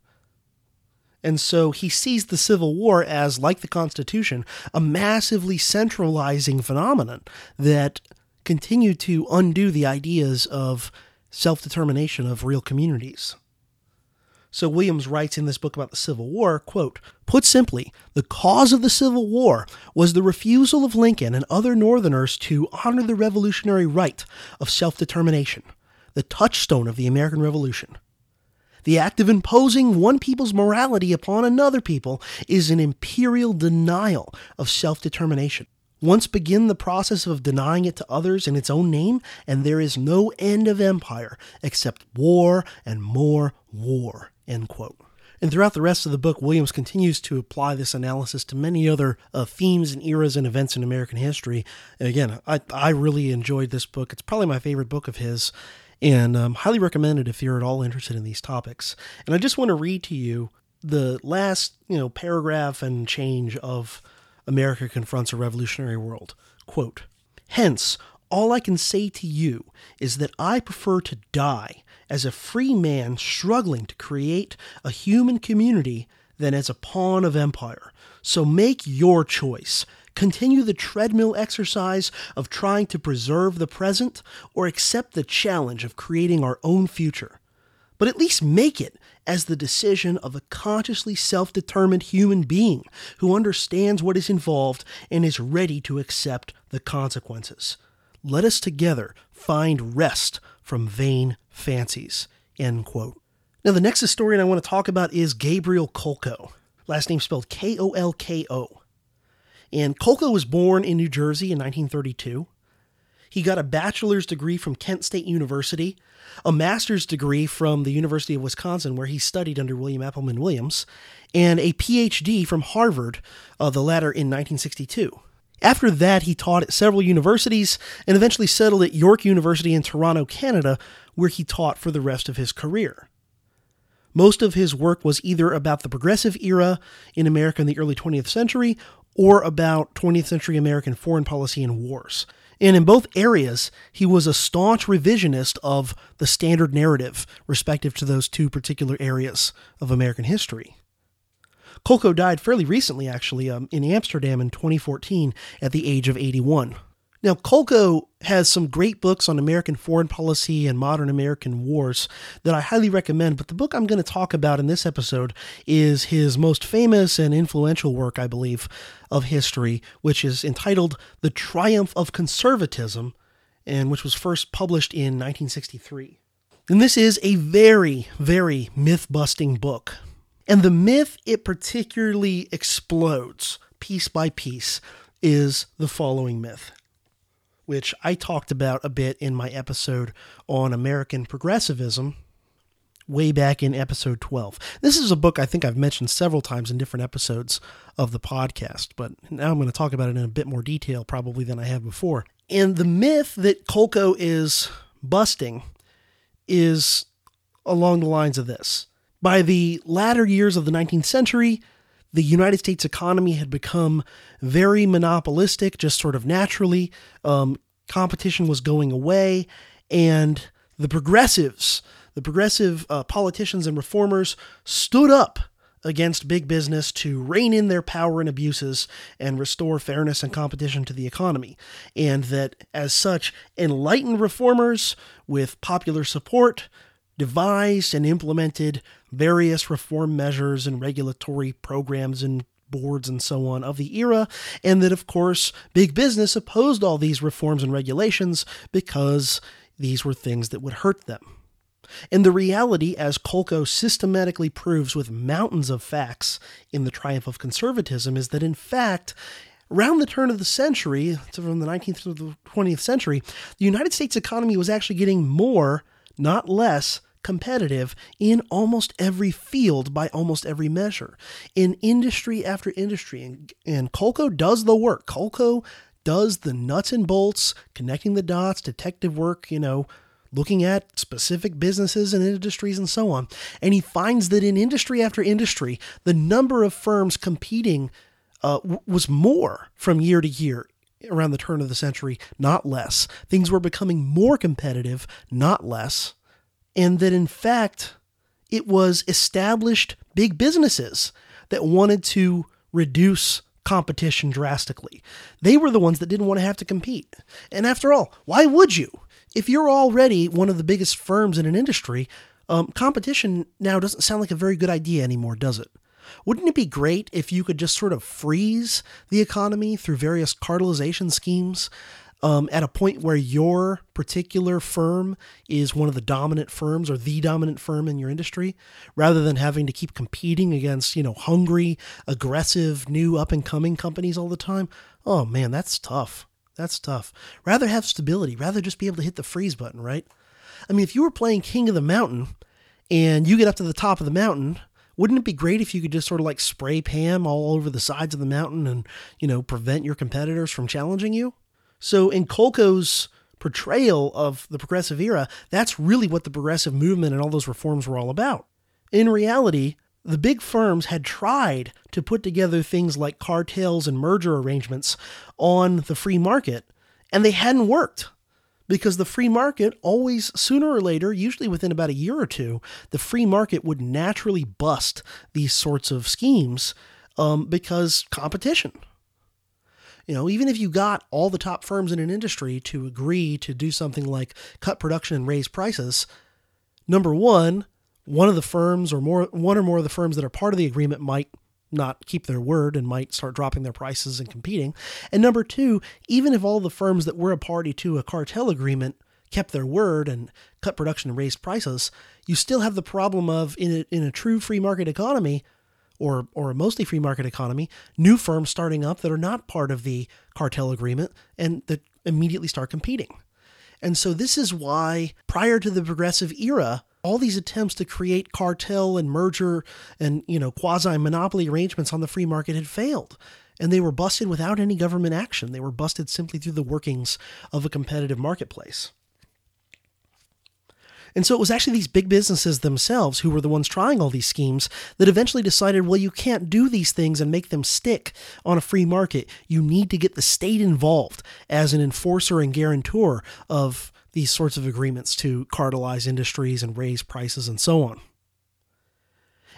And so he sees the Civil War as, like the Constitution, a massively centralizing phenomenon that continued to undo the ideas of self determination of real communities. So Williams writes in this book about the Civil War, quote, Put simply, the cause of the Civil War was the refusal of Lincoln and other Northerners to honor the revolutionary right of self determination, the touchstone of the American Revolution. The act of imposing one people's morality upon another people is an imperial denial of self determination. Once begin the process of denying it to others in its own name, and there is no end of empire except war and more war. End quote. And throughout the rest of the book, Williams continues to apply this analysis to many other uh, themes and eras and events in American history. And again, I, I really enjoyed this book. It's probably my favorite book of his and um, highly recommended if you're at all interested in these topics. And I just want to read to you the last, you know, paragraph and change of America Confronts a Revolutionary World. Quote, Hence, all I can say to you is that I prefer to die as a free man struggling to create a human community than as a pawn of empire. So make your choice continue the treadmill exercise of trying to preserve the present, or accept the challenge of creating our own future. But at least make it as the decision of a consciously self determined human being who understands what is involved and is ready to accept the consequences. Let us together find rest from vain fancies. End quote. Now, the next historian I want to talk about is Gabriel Kolko, last name spelled K O L K O. And Kolko was born in New Jersey in 1932. He got a bachelor's degree from Kent State University, a master's degree from the University of Wisconsin, where he studied under William Appleman Williams, and a PhD from Harvard, uh, the latter in 1962. After that, he taught at several universities and eventually settled at York University in Toronto, Canada, where he taught for the rest of his career. Most of his work was either about the progressive era in America in the early 20th century or about 20th century American foreign policy and wars. And in both areas, he was a staunch revisionist of the standard narrative respective to those two particular areas of American history. Kolko died fairly recently, actually, um, in Amsterdam in 2014 at the age of 81. Now, Kolko has some great books on American foreign policy and modern American wars that I highly recommend, but the book I'm going to talk about in this episode is his most famous and influential work, I believe, of history, which is entitled The Triumph of Conservatism, and which was first published in 1963. And this is a very, very myth busting book. And the myth it particularly explodes piece by piece is the following myth which I talked about a bit in my episode on American progressivism way back in episode 12. This is a book I think I've mentioned several times in different episodes of the podcast, but now I'm going to talk about it in a bit more detail probably than I have before. And the myth that Kolko is busting is along the lines of this. By the latter years of the 19th century, the United States economy had become very monopolistic, just sort of naturally. Um, competition was going away, and the progressives, the progressive uh, politicians and reformers, stood up against big business to rein in their power and abuses and restore fairness and competition to the economy. And that, as such, enlightened reformers with popular support devised and implemented various reform measures and regulatory programs and boards and so on of the era, and that, of course, big business opposed all these reforms and regulations because these were things that would hurt them. And the reality, as Kolko systematically proves with mountains of facts in The Triumph of Conservatism, is that in fact, around the turn of the century, from the 19th to the 20th century, the United States economy was actually getting more, not less, competitive in almost every field by almost every measure, in industry after industry. And, and Kolko does the work. Kolko does the nuts and bolts, connecting the dots, detective work, you know, looking at specific businesses and industries and so on. And he finds that in industry after industry, the number of firms competing uh, was more from year to year around the turn of the century, not less. Things were becoming more competitive, not less and that in fact it was established big businesses that wanted to reduce competition drastically. They were the ones that didn't want to have to compete. And after all, why would you? If you're already one of the biggest firms in an industry, um, competition now doesn't sound like a very good idea anymore, does it? Wouldn't it be great if you could just sort of freeze the economy through various cartelization schemes um, at a point where your particular firm is one of the dominant firms or the dominant firm in your industry, rather than having to keep competing against, you know, hungry, aggressive, new up and coming companies all the time. Oh man, that's tough. That's tough. Rather have stability, rather just be able to hit the freeze button, right? I mean, if you were playing King of the Mountain and you get up to the top of the mountain, wouldn't it be great if you could just sort of like spray Pam all over the sides of the mountain and, you know, prevent your competitors from challenging you? So in Kolko's portrayal of the progressive era, that's really what the progressive movement and all those reforms were all about. In reality, the big firms had tried to put together things like cartels and merger arrangements on the free market, and they hadn't worked. Because the free market always, sooner or later, usually within about a year or two, the free market would naturally bust these sorts of schemes um, because competition. You know, even if you got all the top firms in an industry to agree to do something like cut production and raise prices, number one, one of the firms or more one or more of the firms that are part of the agreement might not keep their word and might start dropping their prices and competing. And number two, even if all the firms that were a party to a cartel agreement kept their word and cut production and raised prices, you still have the problem of in a, in a true free market economy, or or a mostly free market economy, new firms starting up that are not part of the cartel agreement and that immediately start competing. And so this is why prior to the progressive era, all these attempts to create cartel and merger and you know quasi monopoly arrangements on the free market had failed and they were busted without any government action. They were busted simply through the workings of a competitive marketplace. And so it was actually these big businesses themselves who were the ones trying all these schemes that eventually decided, well, you can't do these things and make them stick on a free market. You need to get the state involved as an enforcer and guarantor of these sorts of agreements to cartelize industries and raise prices and so on.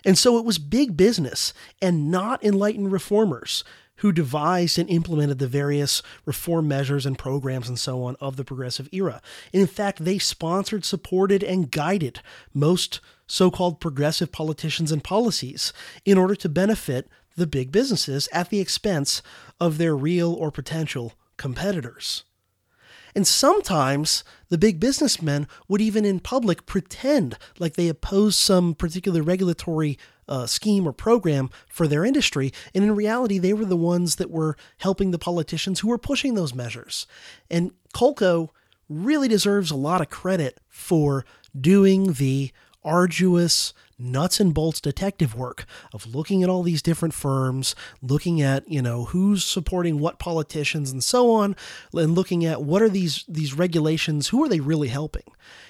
And so it was big business and not enlightened reformers who devised and implemented the various reform measures and programs and so on of the progressive era. In fact, they sponsored, supported, and guided most so called progressive politicians and policies in order to benefit the big businesses at the expense of their real or potential competitors. And sometimes the big businessmen would even in public pretend like they opposed some particular regulatory uh, scheme or program for their industry. And in reality, they were the ones that were helping the politicians who were pushing those measures. And Kolko really deserves a lot of credit for doing the arduous, nuts and bolts detective work of looking at all these different firms, looking at, you know, who's supporting what politicians and so on, and looking at what are these these regulations, who are they really helping?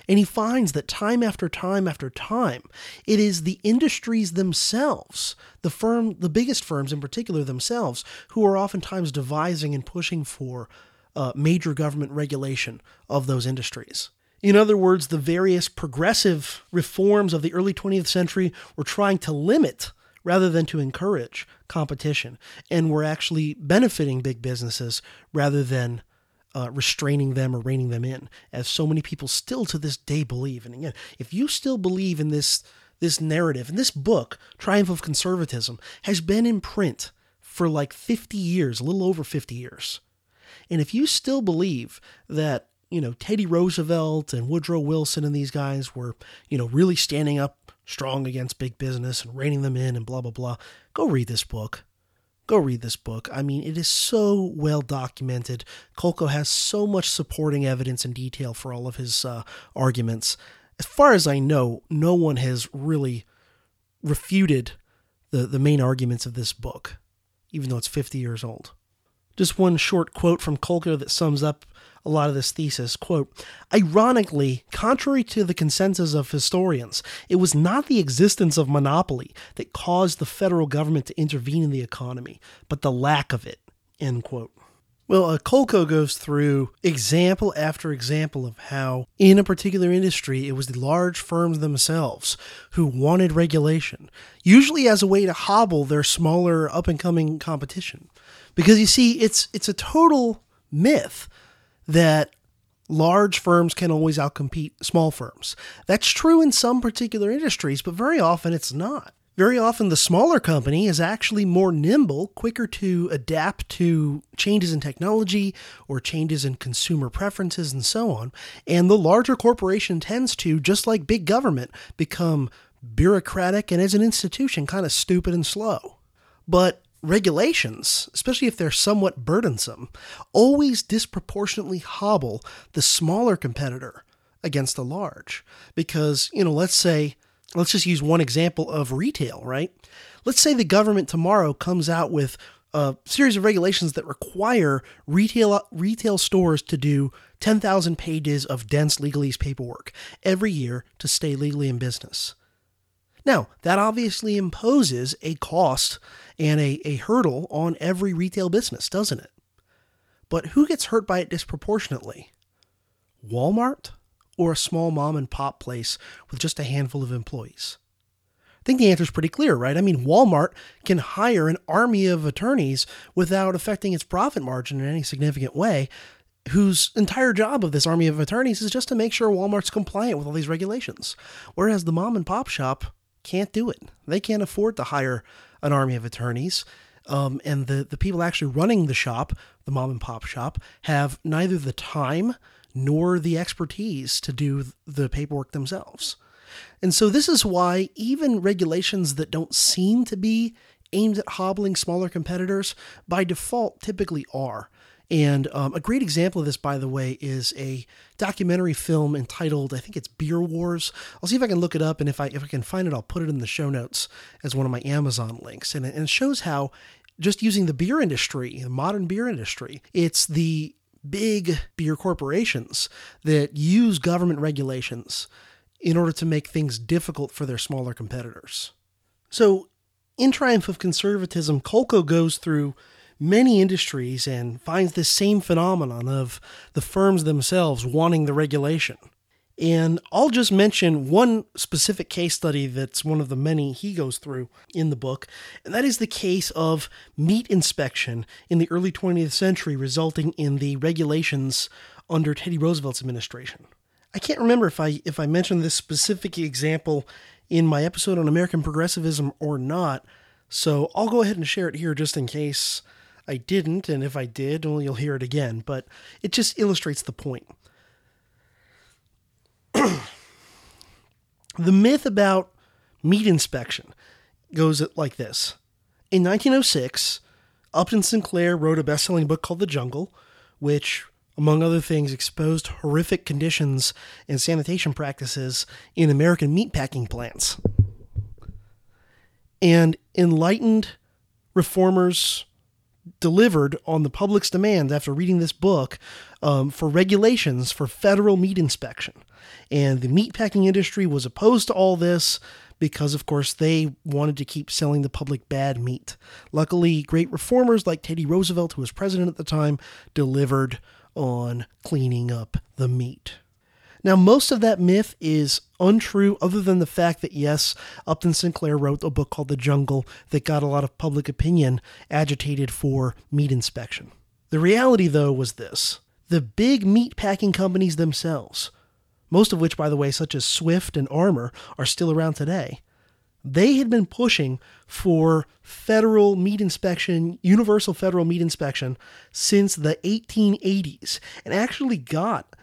And he finds that time after time after time, it is the industries themselves, the firm, the biggest firms in particular themselves, who are oftentimes devising and pushing for uh, major government regulation of those industries. In other words, the various progressive reforms of the early 20th century were trying to limit rather than to encourage competition, and were actually benefiting big businesses rather than uh, restraining them or reining them in, as so many people still to this day believe. And again, if you still believe in this this narrative, and this book, Triumph of Conservatism, has been in print for like 50 years, a little over 50 years. And if you still believe that you know, Teddy Roosevelt and Woodrow Wilson and these guys were, you know, really standing up strong against big business and reining them in and blah, blah, blah. Go read this book. Go read this book. I mean, it is so well documented. Kolko has so much supporting evidence and detail for all of his uh, arguments. As far as I know, no one has really refuted the, the main arguments of this book, even though it's 50 years old. Just one short quote from Kolko that sums up a lot of this thesis. Quote, Ironically, contrary to the consensus of historians, it was not the existence of monopoly that caused the federal government to intervene in the economy, but the lack of it. End quote. Well, uh, Kolko goes through example after example of how, in a particular industry, it was the large firms themselves who wanted regulation, usually as a way to hobble their smaller up and coming competition. Because you see, it's it's a total myth that large firms can always outcompete small firms. That's true in some particular industries, but very often it's not. Very often, the smaller company is actually more nimble, quicker to adapt to changes in technology or changes in consumer preferences and so on. And the larger corporation tends to, just like big government, become bureaucratic and as an institution kind of stupid and slow. But regulations, especially if they're somewhat burdensome, always disproportionately hobble the smaller competitor against the large. Because, you know, let's say, let's just use one example of retail, right? Let's say the government tomorrow comes out with a series of regulations that require retail retail stores to do 10,000 pages of dense legalese paperwork every year to stay legally in business. Now, that obviously imposes a cost and a, a hurdle on every retail business, doesn't it? But who gets hurt by it disproportionately? Walmart or a small mom and pop place with just a handful of employees? I think the answer is pretty clear, right? I mean, Walmart can hire an army of attorneys without affecting its profit margin in any significant way, whose entire job of this army of attorneys is just to make sure Walmart's compliant with all these regulations. Whereas the mom and pop shop can't do it. They can't afford to hire an army of attorneys. Um, and the, the people actually running the shop, the mom and pop shop, have neither the time nor the expertise to do the paperwork themselves. And so, this is why even regulations that don't seem to be aimed at hobbling smaller competitors by default typically are. And um, a great example of this, by the way, is a documentary film entitled, I think it's Beer Wars. I'll see if I can look it up, and if I if I can find it, I'll put it in the show notes as one of my Amazon links. And it, and it shows how just using the beer industry, the modern beer industry, it's the big beer corporations that use government regulations in order to make things difficult for their smaller competitors. So, in Triumph of Conservatism, Kolko goes through many industries and finds this same phenomenon of the firms themselves wanting the regulation. And I'll just mention one specific case study that's one of the many he goes through in the book, and that is the case of meat inspection in the early 20th century, resulting in the regulations under Teddy Roosevelt's administration. I can't remember if I if I mentioned this specific example in my episode on American progressivism or not, so I'll go ahead and share it here just in case I didn't, and if I did, well, you'll hear it again, but it just illustrates the point. the myth about meat inspection goes like this. In 1906, Upton Sinclair wrote a best selling book called The Jungle, which, among other things, exposed horrific conditions and sanitation practices in American meatpacking plants. And enlightened reformers delivered on the public's demand after reading this book um, for regulations for federal meat inspection. And the meatpacking industry was opposed to all this because, of course, they wanted to keep selling the public bad meat. Luckily, great reformers like Teddy Roosevelt, who was president at the time, delivered on cleaning up the meat. Now, most of that myth is untrue, other than the fact that, yes, Upton Sinclair wrote a book called The Jungle that got a lot of public opinion agitated for meat inspection. The reality, though, was this the big meat packing companies themselves, most of which, by the way, such as Swift and Armour, are still around today, they had been pushing for federal meat inspection, universal federal meat inspection, since the 1880s, and actually got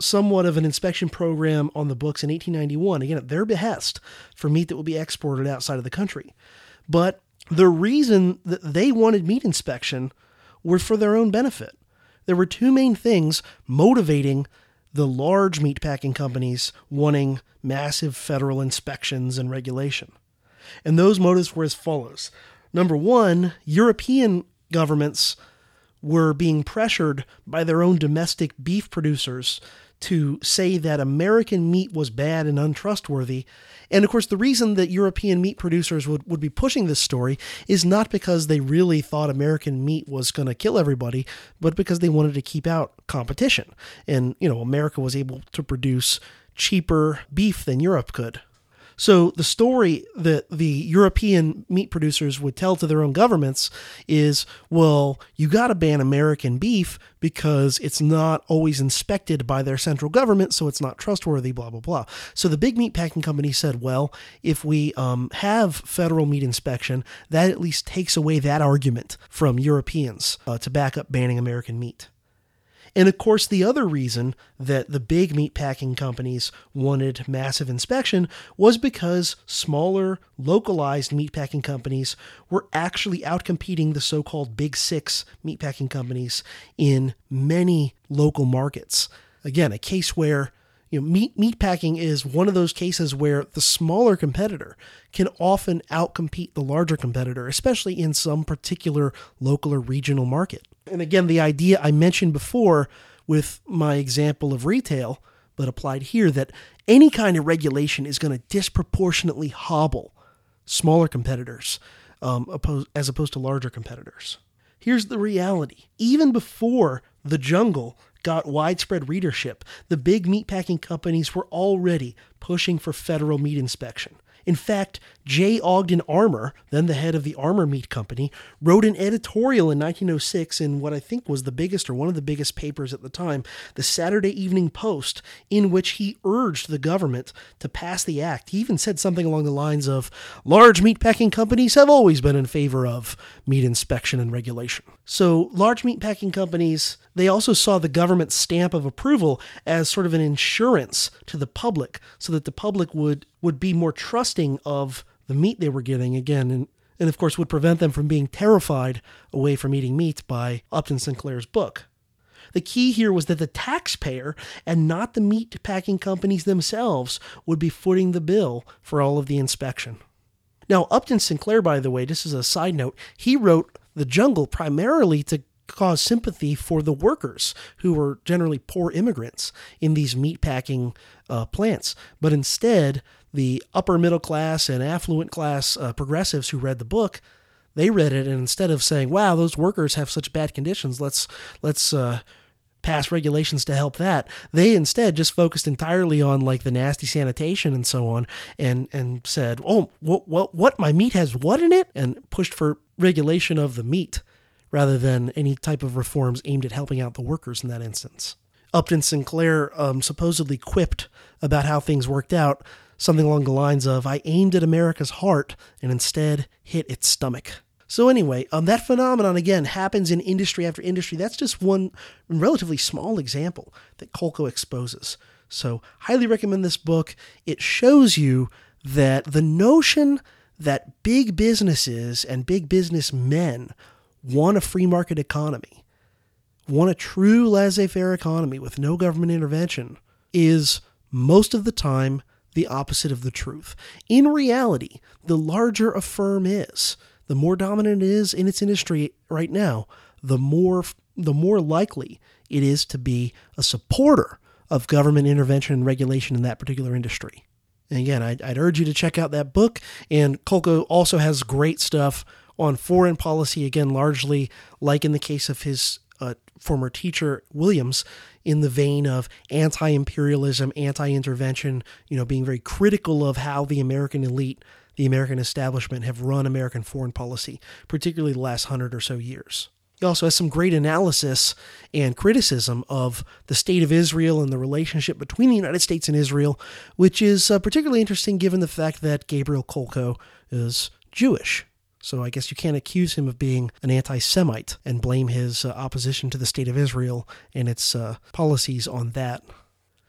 somewhat of an inspection program on the books in 1891, again, at their behest for meat that would be exported outside of the country. But the reason that they wanted meat inspection were for their own benefit. There were two main things motivating the large meatpacking companies wanting massive federal inspections and regulation. And those motives were as follows. Number one, European governments were being pressured by their own domestic beef producers to say that American meat was bad and untrustworthy. And of course, the reason that European meat producers would, would be pushing this story is not because they really thought American meat was going to kill everybody, but because they wanted to keep out competition. And, you know, America was able to produce cheaper beef than Europe could. So the story that the European meat producers would tell to their own governments is, well, you got to ban American beef because it's not always inspected by their central government, so it's not trustworthy, blah, blah, blah. So the big meat packing company said, well, if we um, have federal meat inspection, that at least takes away that argument from Europeans uh, to back up banning American meat. And of course, the other reason that the big meatpacking companies wanted massive inspection was because smaller, localized meatpacking companies were actually outcompeting the so called Big Six meatpacking companies in many local markets. Again, a case where you know, meat meatpacking is one of those cases where the smaller competitor can often outcompete the larger competitor, especially in some particular local or regional market. And again, the idea I mentioned before with my example of retail, but applied here, that any kind of regulation is going to disproportionately hobble smaller competitors um, opposed, as opposed to larger competitors. Here's the reality even before the jungle got widespread readership, the big meatpacking companies were already pushing for federal meat inspection. In fact, J. Ogden Armour, then the head of the Armour Meat Company, wrote an editorial in 1906 in what I think was the biggest or one of the biggest papers at the time, the Saturday Evening Post, in which he urged the government to pass the act. He even said something along the lines of large meatpacking companies have always been in favor of meat inspection and regulation. So, large meatpacking companies they also saw the government's stamp of approval as sort of an insurance to the public so that the public would, would be more trusting of the meat they were getting again and, and of course would prevent them from being terrified away from eating meat by Upton Sinclair's book. The key here was that the taxpayer and not the meat packing companies themselves would be footing the bill for all of the inspection. Now, Upton Sinclair, by the way, this is a side note, he wrote The Jungle primarily to cause sympathy for the workers who were generally poor immigrants in these meatpacking uh, plants. But instead, the upper middle class and affluent class uh, progressives who read the book, they read it and instead of saying, "Wow, those workers have such bad conditions. Let's let's uh, pass regulations to help that. They instead just focused entirely on like the nasty sanitation and so on, and and said, "Oh, what what what? My meat has what in it?" and pushed for regulation of the meat rather than any type of reforms aimed at helping out the workers in that instance. Upton Sinclair um, supposedly quipped about how things worked out, something along the lines of, I aimed at America's heart and instead hit its stomach. So, anyway, um, that phenomenon again happens in industry after industry. That's just one relatively small example that Kolko exposes. So, highly recommend this book. It shows you that the notion that big businesses and big business men want a free market economy, want a true laissez faire economy with no government intervention, is most of the time the opposite of the truth. In reality, the larger a firm is, the more dominant it is in its industry right now, the more the more likely it is to be a supporter of government intervention and regulation in that particular industry. And again, I'd, I'd urge you to check out that book. And Kolko also has great stuff on foreign policy, again, largely like in the case of his former teacher, Williams, in the vein of anti imperialism, anti intervention, you know, being very critical of how the American elite the American establishment have run American foreign policy, particularly the last hundred or so years. He also has some great analysis and criticism of the state of Israel and the relationship between the United States and Israel, which is uh, particularly interesting given the fact that Gabriel Kolko is Jewish. So I guess you can't accuse him of being an anti Semite and blame his uh, opposition to the state of Israel and its uh, policies on that.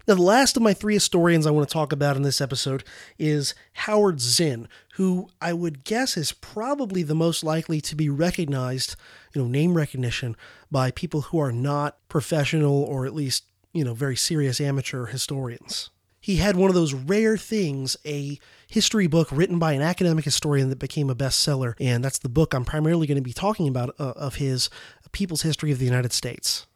Now, the last of my three historians I want to talk about in this episode is Howard Zinn, who I would guess is probably the most likely to be recognized, you know, name recognition by people who are not professional or at least, you know, very serious amateur historians. He had one of those rare things, a history book written by an academic historian that became a bestseller, and that's the book I'm primarily going to be talking about uh, of his People's History of the United States.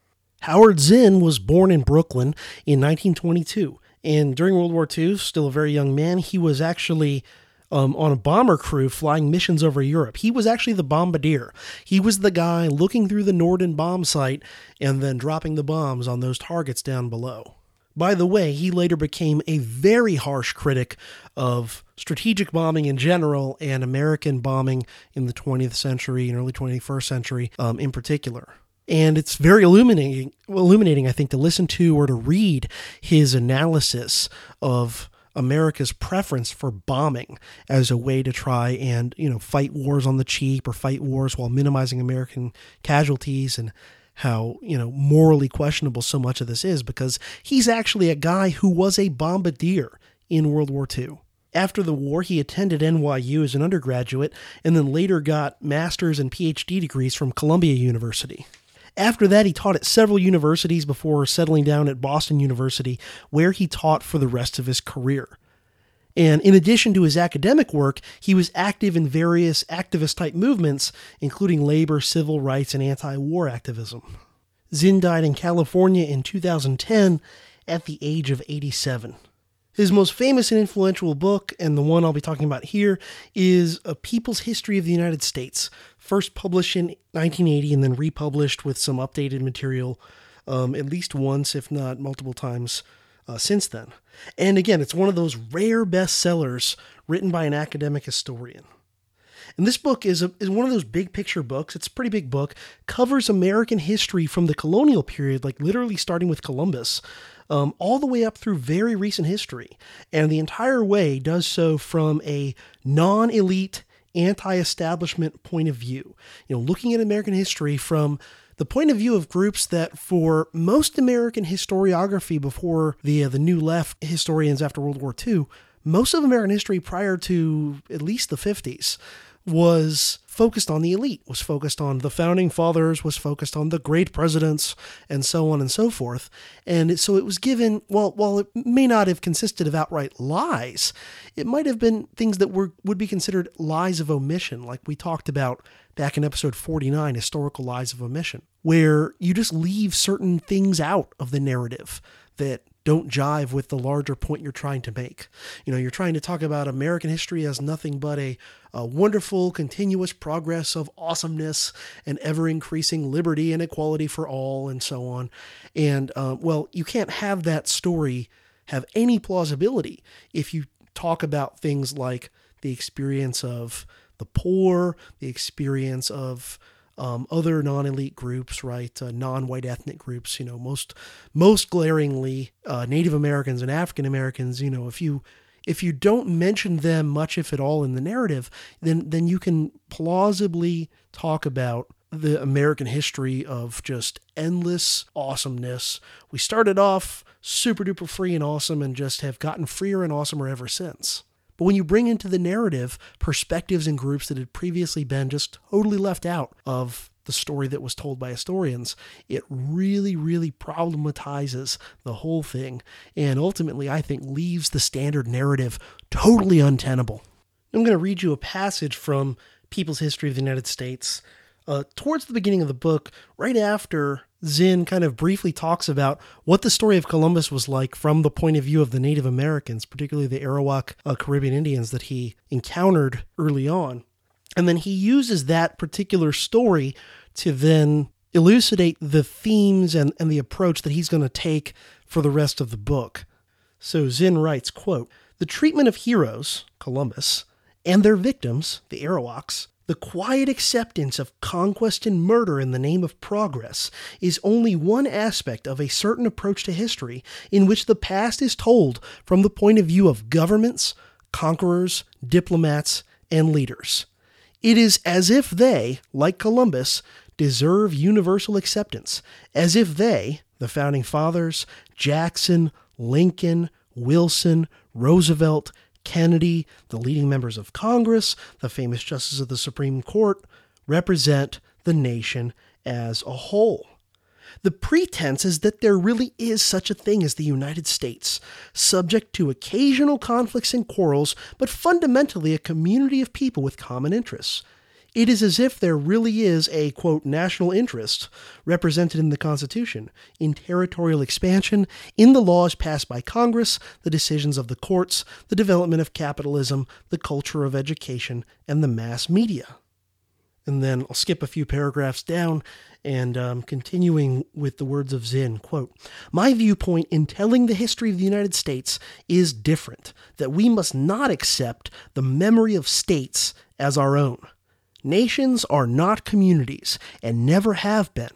Howard Zinn was born in Brooklyn in 1922. And during World War II, still a very young man, he was actually um, on a bomber crew flying missions over Europe. He was actually the bombardier. He was the guy looking through the Norden bomb sight and then dropping the bombs on those targets down below. By the way, he later became a very harsh critic of strategic bombing in general and American bombing in the 20th century and early 21st century um, in particular. And it's very illuminating, illuminating, I think, to listen to or to read his analysis of America's preference for bombing as a way to try and, you know, fight wars on the cheap or fight wars while minimizing American casualties and how, you know, morally questionable so much of this is because he's actually a guy who was a bombardier in World War II. After the war, he attended NYU as an undergraduate and then later got master's and PhD degrees from Columbia University. After that, he taught at several universities before settling down at Boston University, where he taught for the rest of his career. And in addition to his academic work, he was active in various activist type movements, including labor, civil rights, and anti war activism. Zinn died in California in 2010 at the age of 87. His most famous and influential book, and the one I'll be talking about here, is A People's History of the United States, first published in 1980 and then republished with some updated material um, at least once, if not multiple times uh, since then. And again, it's one of those rare bestsellers written by an academic historian. And this book is, a, is one of those big picture books. It's a pretty big book, covers American history from the colonial period, like literally starting with Columbus, um, all the way up through very recent history. And the entire way does so from a non elite, anti establishment point of view. You know, looking at American history from the point of view of groups that, for most American historiography before the uh, the New Left historians after World War II, most of American history prior to at least the 50s was focused on the elite, was focused on the founding fathers, was focused on the great presidents, and so on and so forth. And so it was given, well, while it may not have consisted of outright lies, it might have been things that were would be considered lies of omission, like we talked about back in episode 49, Historical Lies of Omission, where you just leave certain things out of the narrative that don't jive with the larger point you're trying to make. You know, you're trying to talk about American history as nothing but a, a wonderful, continuous progress of awesomeness and ever increasing liberty and equality for all, and so on. And, uh, well, you can't have that story have any plausibility if you talk about things like the experience of the poor, the experience of um, other non-elite groups, right? Uh, non-white ethnic groups. You know, most most glaringly, uh, Native Americans and African Americans. You know, if you if you don't mention them much, if at all, in the narrative, then then you can plausibly talk about the American history of just endless awesomeness. We started off super duper free and awesome and just have gotten freer and awesomer ever since. But when you bring into the narrative perspectives and groups that had previously been just totally left out of the story that was told by historians, it really, really problematizes the whole thing and ultimately, I think, leaves the standard narrative totally untenable. I'm going to read you a passage from People's History of the United States. Uh, towards the beginning of the book, right after Zinn kind of briefly talks about what the story of Columbus was like from the point of view of the Native Americans, particularly the Arawak uh, Caribbean Indians that he encountered early on. And then he uses that particular story to then elucidate the themes and, and the approach that he's going to take for the rest of the book. So Zinn writes, quote, The treatment of heroes, Columbus, and their victims, the Arawaks, the quiet acceptance of conquest and murder in the name of progress is only one aspect of a certain approach to history in which the past is told from the point of view of governments, conquerors, diplomats, and leaders. It is as if they, like Columbus, deserve universal acceptance, as if they, the founding fathers, Jackson, Lincoln, Wilson, Roosevelt, Kennedy, the leading members of Congress, the famous justices of the Supreme Court, represent the nation as a whole. The pretense is that there really is such a thing as the United States, subject to occasional conflicts and quarrels, but fundamentally a community of people with common interests. It is as if there really is a, quote, national interest represented in the Constitution, in territorial expansion, in the laws passed by Congress, the decisions of the courts, the development of capitalism, the culture of education, and the mass media. And then I'll skip a few paragraphs down and um, continuing with the words of Zinn, quote, My viewpoint in telling the history of the United States is different, that we must not accept the memory of states as our own. Nations are not communities and never have been.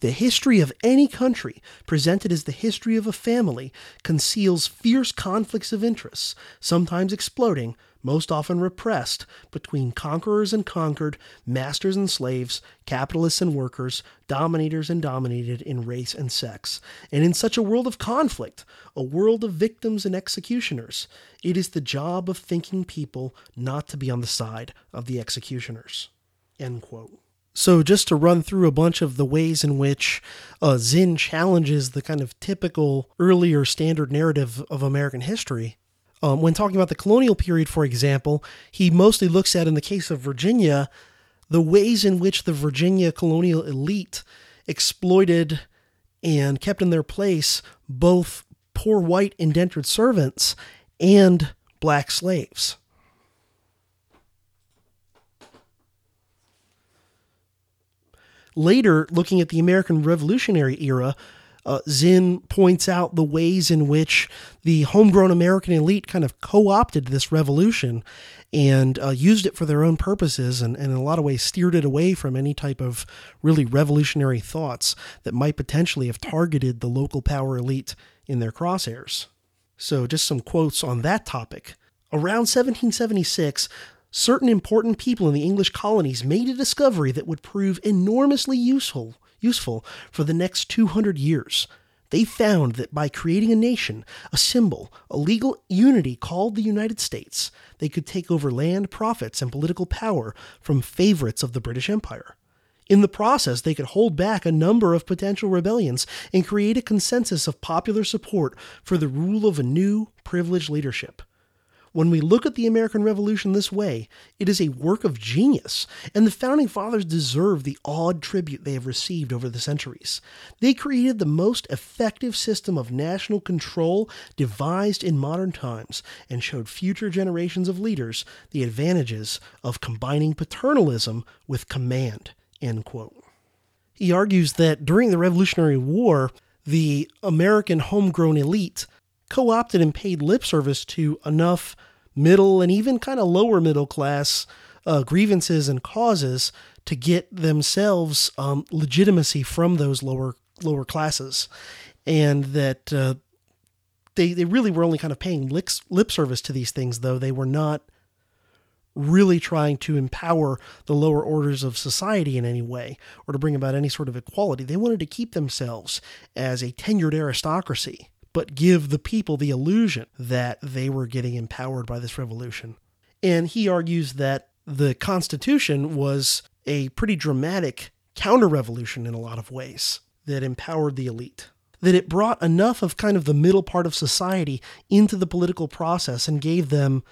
The history of any country, presented as the history of a family, conceals fierce conflicts of interests, sometimes exploding, most often repressed, between conquerors and conquered, masters and slaves, capitalists and workers, dominators and dominated in race and sex. And in such a world of conflict, a world of victims and executioners, it is the job of thinking people not to be on the side of the executioners. End quote. So, just to run through a bunch of the ways in which uh, Zinn challenges the kind of typical earlier standard narrative of American history, um, when talking about the colonial period, for example, he mostly looks at, in the case of Virginia, the ways in which the Virginia colonial elite exploited and kept in their place both poor white indentured servants and black slaves. Later, looking at the American Revolutionary era, uh, Zinn points out the ways in which the homegrown American elite kind of co opted this revolution and uh, used it for their own purposes and, and, in a lot of ways steered it away from any type of really revolutionary thoughts that might potentially have targeted the local power elite in their crosshairs. So, just some quotes on that topic. Around 1776, certain important people in the English colonies made a discovery that would prove enormously useful useful for the next 200 years. They found that by creating a nation, a symbol, a legal unity called the United States, they could take over land, profits, and political power from favorites of the British Empire. In the process, they could hold back a number of potential rebellions and create a consensus of popular support for the rule of a new, privileged leadership. When we look at the American Revolution this way, it is a work of genius, and the Founding Fathers deserve the awed tribute they have received over the centuries. They created the most effective system of national control devised in modern times and showed future generations of leaders the advantages of combining paternalism with command. He argues that during the Revolutionary War, the American homegrown elite co opted and paid lip service to enough middle and even kind of lower middle class uh, grievances and causes to get themselves um, legitimacy from those lower lower classes, and that uh, they they really were only kind of paying lip, lip service to these things, though. They were not really trying to empower the lower orders of society in any way or to bring about any sort of equality. They wanted to keep themselves as a tenured aristocracy but give the people the illusion that they were getting empowered by this revolution. And he argues that the Constitution was a pretty dramatic counter revolution in a lot of ways that empowered the elite. That it brought enough of kind of the middle part of society into the political process and gave them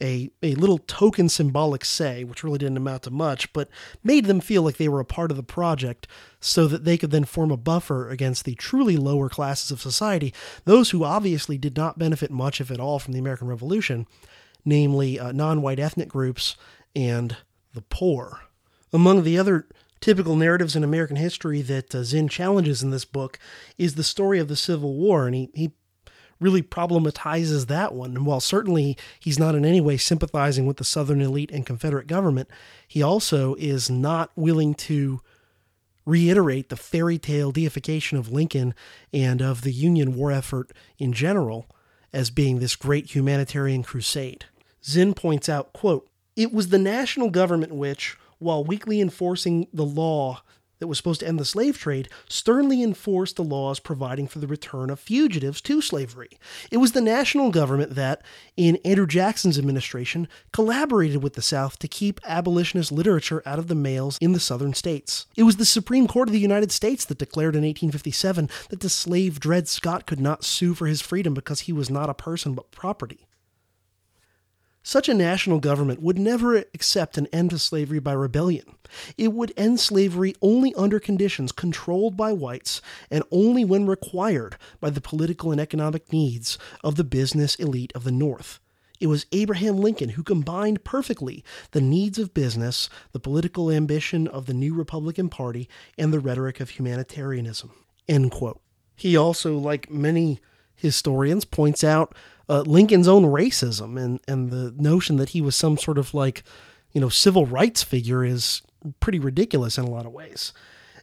a, a little token symbolic say, which really didn't amount to much, but made them feel like they were a part of the project so that they could then form a buffer against the truly lower classes of society, those who obviously did not benefit much, if at all, from the American Revolution, namely uh, non white ethnic groups and the poor. Among the other typical narratives in American history that uh, Zinn challenges in this book is the story of the Civil War, and he, he really problematizes that one. And while certainly he's not in any way sympathizing with the Southern elite and Confederate government, he also is not willing to reiterate the fairy tale deification of Lincoln and of the Union war effort in general as being this great humanitarian crusade. Zinn points out, quote, It was the national government which, while weakly enforcing the law that was supposed to end the slave trade sternly enforced the laws providing for the return of fugitives to slavery. It was the national government that, in Andrew Jackson's administration, collaborated with the South to keep abolitionist literature out of the mails in the southern states. It was the Supreme Court of the United States that declared in 1857 that the slave Dred Scott could not sue for his freedom because he was not a person but property. Such a national government would never accept an end to slavery by rebellion. It would end slavery only under conditions controlled by whites and only when required by the political and economic needs of the business elite of the North. It was Abraham Lincoln who combined perfectly the needs of business, the political ambition of the new Republican Party, and the rhetoric of humanitarianism. He also, like many historians, points out uh, Lincoln's own racism and, and the notion that he was some sort of like, you know, civil rights figure is pretty ridiculous in a lot of ways.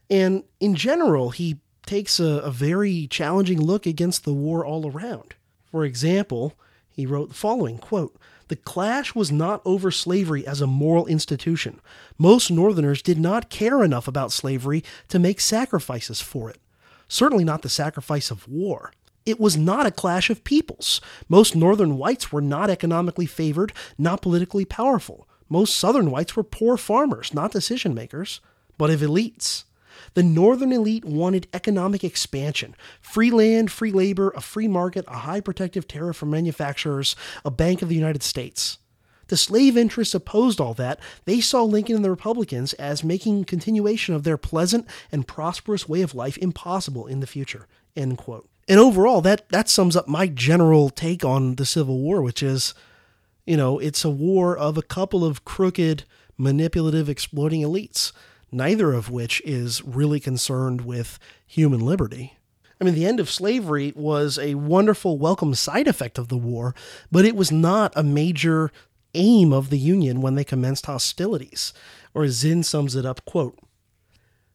And in general, he takes a, a very challenging look against the war all around. For example, he wrote the following quote, the clash was not over slavery as a moral institution. Most Northerners did not care enough about slavery to make sacrifices for it. Certainly not the sacrifice of war. It was not a clash of peoples. Most northern whites were not economically favored, not politically powerful. Most southern whites were poor farmers, not decision makers, but of elites. The northern elite wanted economic expansion free land, free labor, a free market, a high protective tariff for manufacturers, a Bank of the United States. The slave interests opposed all that. They saw Lincoln and the Republicans as making continuation of their pleasant and prosperous way of life impossible in the future. End quote. And overall, that that sums up my general take on the Civil War, which is, you know, it's a war of a couple of crooked, manipulative, exploiting elites, neither of which is really concerned with human liberty. I mean, the end of slavery was a wonderful, welcome side effect of the war, but it was not a major aim of the Union when they commenced hostilities. Or as Zinn sums it up, quote,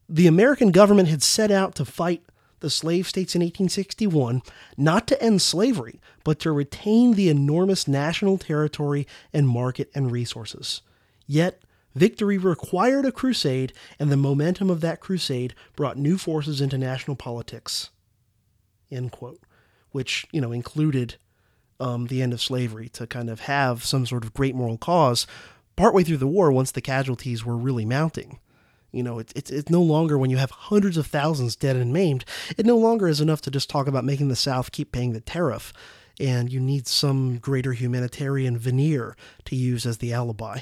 the American government had set out to fight the slave states in 1861 not to end slavery, but to retain the enormous national territory and market and resources. Yet, victory required a crusade, and the momentum of that crusade brought new forces into national politics. End quote. Which, you know, included um, the end of slavery to kind of have some sort of great moral cause partway through the war once the casualties were really mounting. You know, it's, it's, it's no longer when you have hundreds of thousands dead and maimed, it no longer is enough to just talk about making the South keep paying the tariff. and you need some greater humanitarian veneer to use as the alibi.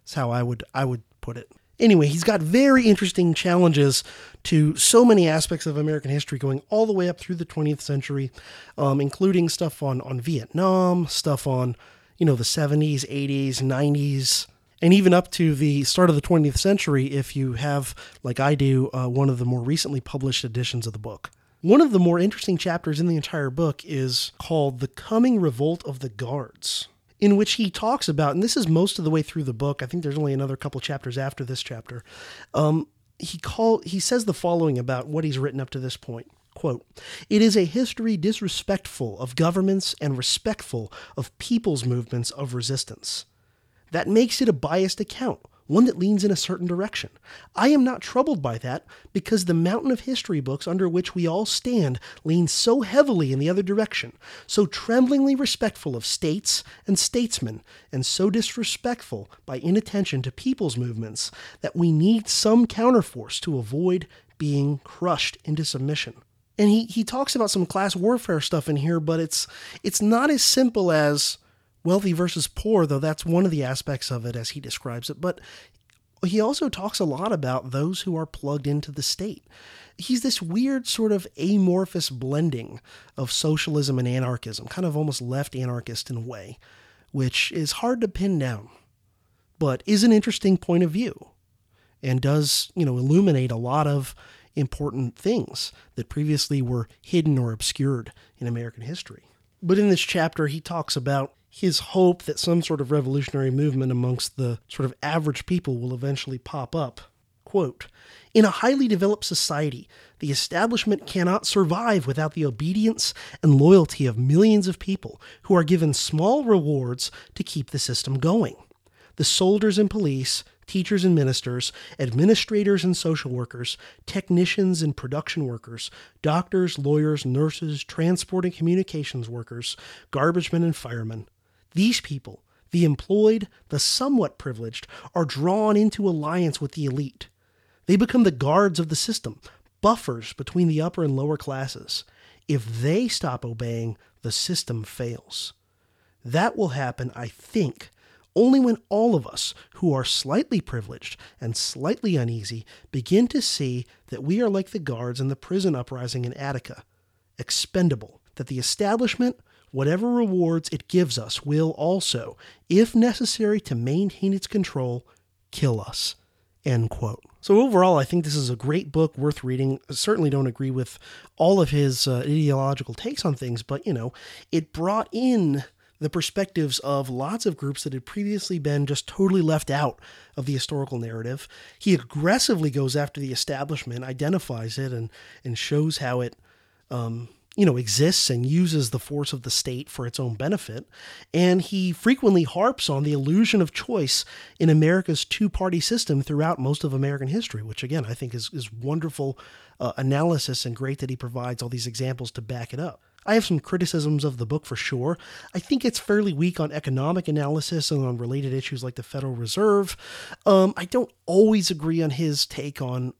That's how I would I would put it. Anyway, he's got very interesting challenges to so many aspects of American history going all the way up through the 20th century, um, including stuff on, on Vietnam, stuff on, you know, the 70s, 80s, 90s, and even up to the start of the 20th century if you have, like I do, uh, one of the more recently published editions of the book. One of the more interesting chapters in the entire book is called The Coming Revolt of the Guards in which he talks about, and this is most of the way through the book. I think there's only another couple chapters after this chapter. Um, he call he says the following about what he's written up to this point. Quote, it is a history disrespectful of governments and respectful of people's movements of resistance. That makes it a biased account, one that leans in a certain direction. I am not troubled by that because the mountain of history books under which we all stand leans so heavily in the other direction, so tremblingly respectful of states and statesmen, and so disrespectful by inattention to people's movements that we need some counterforce to avoid being crushed into submission. And he, he talks about some class warfare stuff in here, but it's it's not as simple as wealthy versus poor, though that's one of the aspects of it as he describes it. But he also talks a lot about those who are plugged into the state. He's this weird sort of amorphous blending of socialism and anarchism, kind of almost left anarchist in a way, which is hard to pin down, but is an interesting point of view and does, you know, illuminate a lot of important things that previously were hidden or obscured in American history. But in this chapter, he talks about his hope that some sort of revolutionary movement amongst the sort of average people will eventually pop up. Quote, in a highly developed society, the establishment cannot survive without the obedience and loyalty of millions of people who are given small rewards to keep the system going. The soldiers and police, teachers and ministers, administrators and social workers, technicians and production workers, doctors, lawyers, nurses, transport and communications workers, garbage men and firemen. These people, the employed, the somewhat privileged, are drawn into alliance with the elite. They become the guards of the system, buffers between the upper and lower classes. If they stop obeying, the system fails. That will happen, I think, only when all of us who are slightly privileged and slightly uneasy begin to see that we are like the guards in the prison uprising in Attica, expendable, that the establishment, whatever rewards it gives us, will also, if necessary to maintain its control, kill us. End quote. So, overall, I think this is a great book worth reading. I certainly don't agree with all of his uh, ideological takes on things, but, you know, it brought in the perspectives of lots of groups that had previously been just totally left out of the historical narrative. He aggressively goes after the establishment, identifies it, and and shows how it. Um, you know, exists and uses the force of the state for its own benefit. And he frequently harps on the illusion of choice in America's two party system throughout most of American history, which again, I think is, is wonderful uh, analysis and great that he provides all these examples to back it up. I have some criticisms of the book for sure. I think it's fairly weak on economic analysis and on related issues like the Federal Reserve. Um, I don't always agree on his take on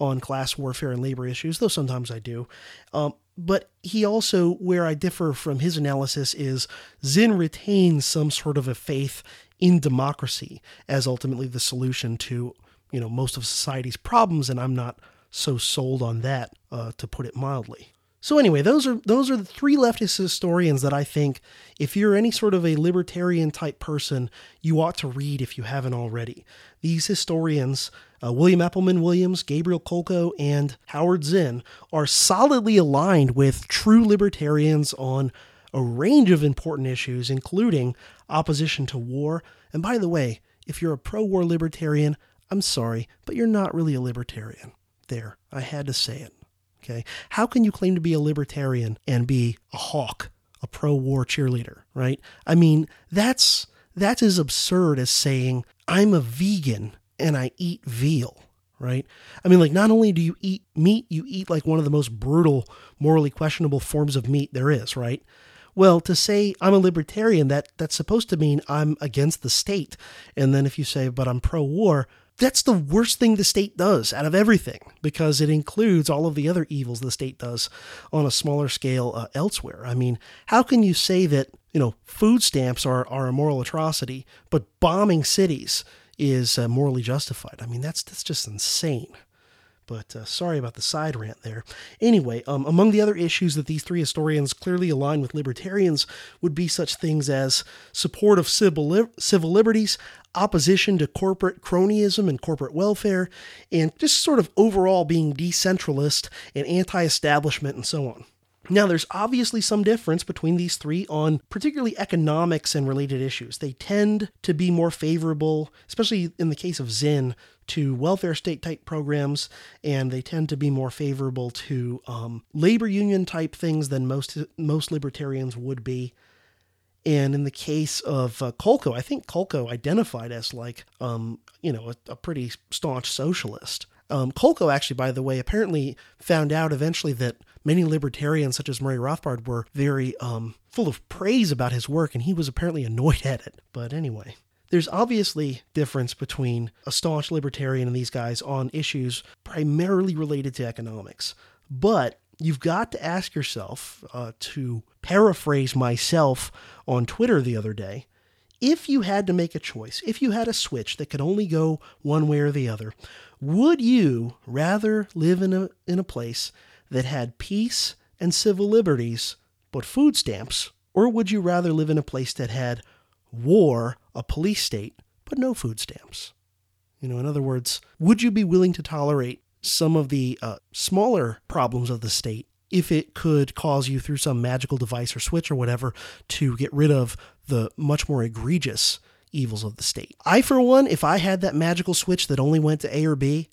on class warfare and labor issues, though sometimes I do. Um, but he also, where I differ from his analysis, is Zinn retains some sort of a faith in democracy as ultimately the solution to you know most of society's problems, and I'm not so sold on that, uh, to put it mildly. So anyway, those are those are the three leftist historians that I think if you're any sort of a libertarian type person, you ought to read if you haven't already. These historians, uh, William Appleman Williams, Gabriel Kolko, and Howard Zinn, are solidly aligned with true libertarians on a range of important issues, including opposition to war. And by the way, if you're a pro war libertarian, I'm sorry, but you're not really a libertarian. There, I had to say it. Okay. How can you claim to be a libertarian and be a hawk, a pro war cheerleader, right? I mean, that's that's as absurd as saying I'm a vegan and I eat veal, right? I mean, like, not only do you eat meat, you eat like one of the most brutal, morally questionable forms of meat there is, right? Well, to say I'm a libertarian, that that's supposed to mean I'm against the state. And then if you say, but I'm pro war, that's the worst thing the state does out of everything because it includes all of the other evils the state does on a smaller scale uh, elsewhere. I mean, how can you say that, you know, food stamps are, are a moral atrocity, but bombing cities is uh, morally justified? I mean, that's, that's just insane. But uh, sorry about the side rant there. Anyway, um, among the other issues that these three historians clearly align with libertarians would be such things as support of civil, li- civil liberties, opposition to corporate cronyism and corporate welfare, and just sort of overall being decentralist and anti establishment and so on. Now, there's obviously some difference between these three on particularly economics and related issues. They tend to be more favorable, especially in the case of Zinn, to welfare state type programs, and they tend to be more favorable to um, labor union type things than most most libertarians would be. And in the case of uh, I think Kolko identified as like, um, you know, a, a pretty staunch socialist. Um, actually, by the way, apparently found out eventually that many libertarians, such as Murray Rothbard, were very um, full of praise about his work, and he was apparently annoyed at it. But anyway, there's obviously difference between a staunch libertarian and these guys on issues primarily related to economics. But you've got to ask yourself, uh, to paraphrase myself on Twitter the other day, if you had to make a choice, if you had a switch that could only go one way or the other, would you rather live in a, in a place that had peace and civil liberties, but food stamps? Or would you rather live in a place that had war, a police state, but no food stamps? You know, in other words, would you be willing to tolerate some of the uh, smaller problems of the state if it could cause you through some magical device or switch or whatever to get rid of the much more egregious evils of the state. I, for one, if I had that magical switch that only went to A or B,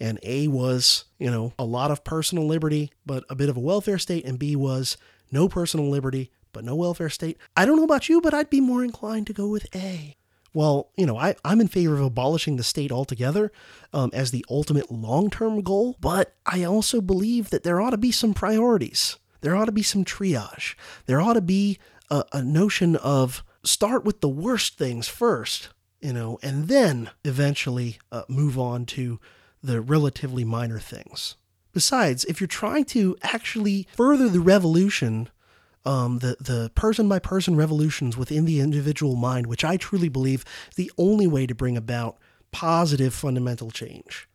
and A was, you know, a lot of personal liberty, but a bit of a welfare state, and B was no personal liberty, but no welfare state. I don't know about you, but I'd be more inclined to go with A. Well, you know, I, I'm in favor of abolishing the state altogether um, as the ultimate long term goal, but I also believe that there ought to be some priorities. There ought to be some triage. There ought to be a, a notion of start with the worst things first, you know, and then eventually uh, move on to the relatively minor things. Besides, if you're trying to actually further the revolution, um, the the person by person revolutions within the individual mind, which I truly believe is the only way to bring about positive fundamental change,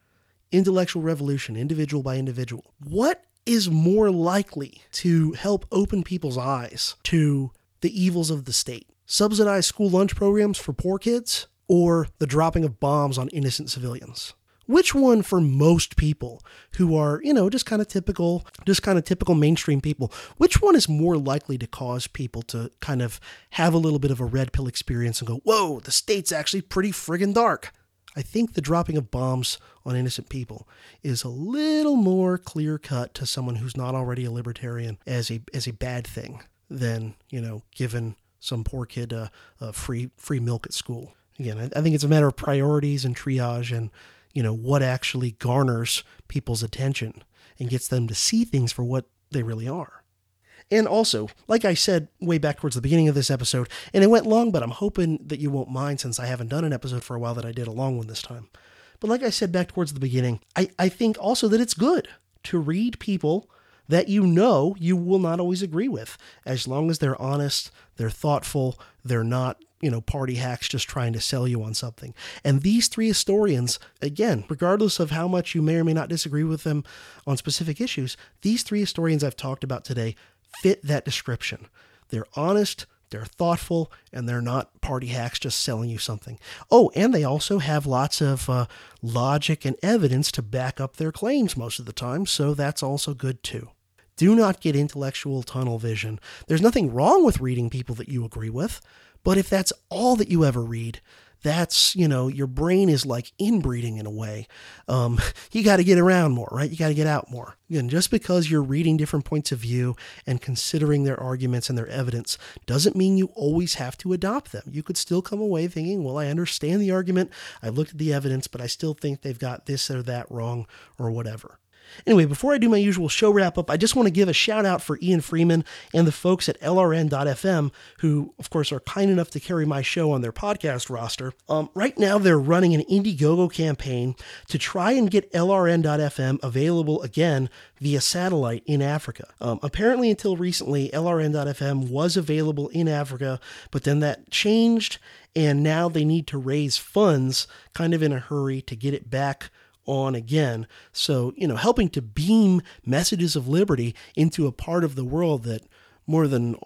intellectual revolution, individual by individual. What is more likely to help open people's eyes to the evils of the state? Subsidized school lunch programs for poor kids, or the dropping of bombs on innocent civilians? Which one for most people who are, you know, just kind of typical, just kind of typical mainstream people, which one is more likely to cause people to kind of have a little bit of a red pill experience and go, whoa, the state's actually pretty friggin' dark? I think the dropping of bombs on innocent people is a little more clear cut to someone who's not already a libertarian as a as a bad thing than you know giving some poor kid uh, uh, free free milk at school. Again, I, I think it's a matter of priorities and triage and you know what actually garners people's attention and gets them to see things for what they really are. And also, like I said way back towards the beginning of this episode, and it went long, but I'm hoping that you won't mind since I haven't done an episode for a while that I did a long one this time. But like I said back towards the beginning, I, I think also that it's good to read people that you know you will not always agree with, as long as they're honest, they're thoughtful, they're not, you know, party hacks just trying to sell you on something. And these three historians, again, regardless of how much you may or may not disagree with them on specific issues, these three historians I've talked about today fit that description. They're honest, they're thoughtful, and they're not party hacks just selling you something. Oh, and they also have lots of uh, logic and evidence to back up their claims most of the time, so that's also good too. Do not get intellectual tunnel vision. There's nothing wrong with reading people that you agree with, but if that's all that you ever read, that's, you know, your brain is like inbreeding in a way. Um, you got to get around more, right? You got to get out more. Again, just because you're reading different points of view and considering their arguments and their evidence doesn't mean you always have to adopt them. You could still come away thinking, well, I understand the argument, I've looked at the evidence, but I still think they've got this or that wrong or whatever. Anyway, before I do my usual show wrap up, I just want to give a shout out for Ian Freeman and the folks at LRN.FM, who, of course, are kind enough to carry my show on their podcast roster. Um, right now, they're running an Indiegogo campaign to try and get LRN.FM available again via satellite in Africa. Um, apparently, until recently, LRN.FM was available in Africa, but then that changed, and now they need to raise funds kind of in a hurry to get it back on again. So, you know, helping to beam messages of liberty into a part of the world that more than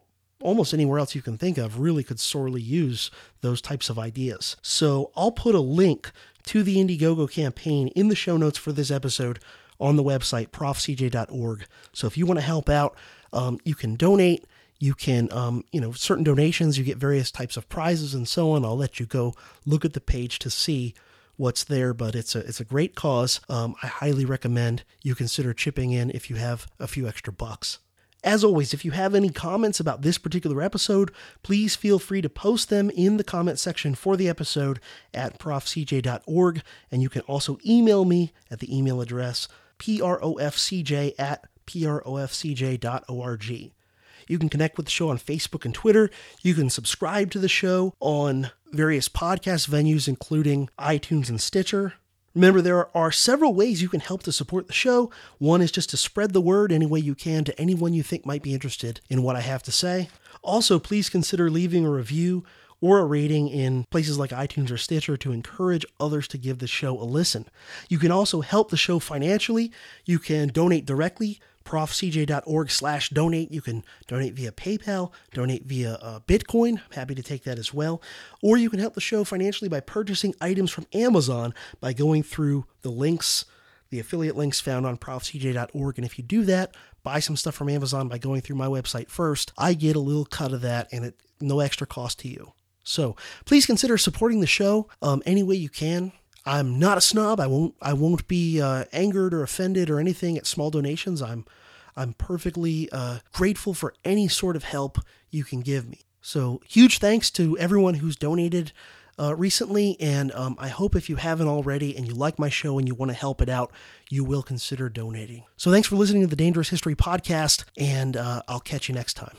almost anywhere else you can think of really could sorely use those types of ideas. So, I'll put a link to the Indiegogo campaign in the show notes for this episode on the website profcj.org. So, if you want to help out, um, you can donate. You can, um, you know, certain donations, you get various types of prizes and so on. I'll let you go look at the page to see what's there, but it's a it's a great cause. Um, I highly recommend you consider chipping in if you have a few extra bucks. As always, if you have any comments about this particular episode, please feel free to post them in the comment section for the episode at profcj.org. And you can also email me at the email address profcj at profcj.org. You can connect with the show on Facebook and Twitter. You can subscribe to the show on various podcast venues, including iTunes and Stitcher. Remember, there are several ways you can help to support the show. One is just to spread the word any way you can to anyone you think might be interested in what I have to say. Also, please consider leaving a review or a rating in places like iTunes or Stitcher to encourage others to give the show a listen. You can also help the show financially. You can donate directly profcj.org slash donate. You can donate via PayPal, donate via uh, Bitcoin. I'm happy to take that as well. Or you can help the show financially by purchasing items from Amazon by going through the links, the affiliate links found on profcj.org. And if you do that, buy some stuff from Amazon by going through my website first, I get a little cut of that and it no extra cost to you. So please consider supporting the show um, any way you can. I'm not a snob. I won't. I won't be uh, angered or offended or anything at small donations. I'm, I'm perfectly uh, grateful for any sort of help you can give me. So huge thanks to everyone who's donated uh, recently, and um, I hope if you haven't already and you like my show and you want to help it out, you will consider donating. So thanks for listening to the Dangerous History podcast, and uh, I'll catch you next time.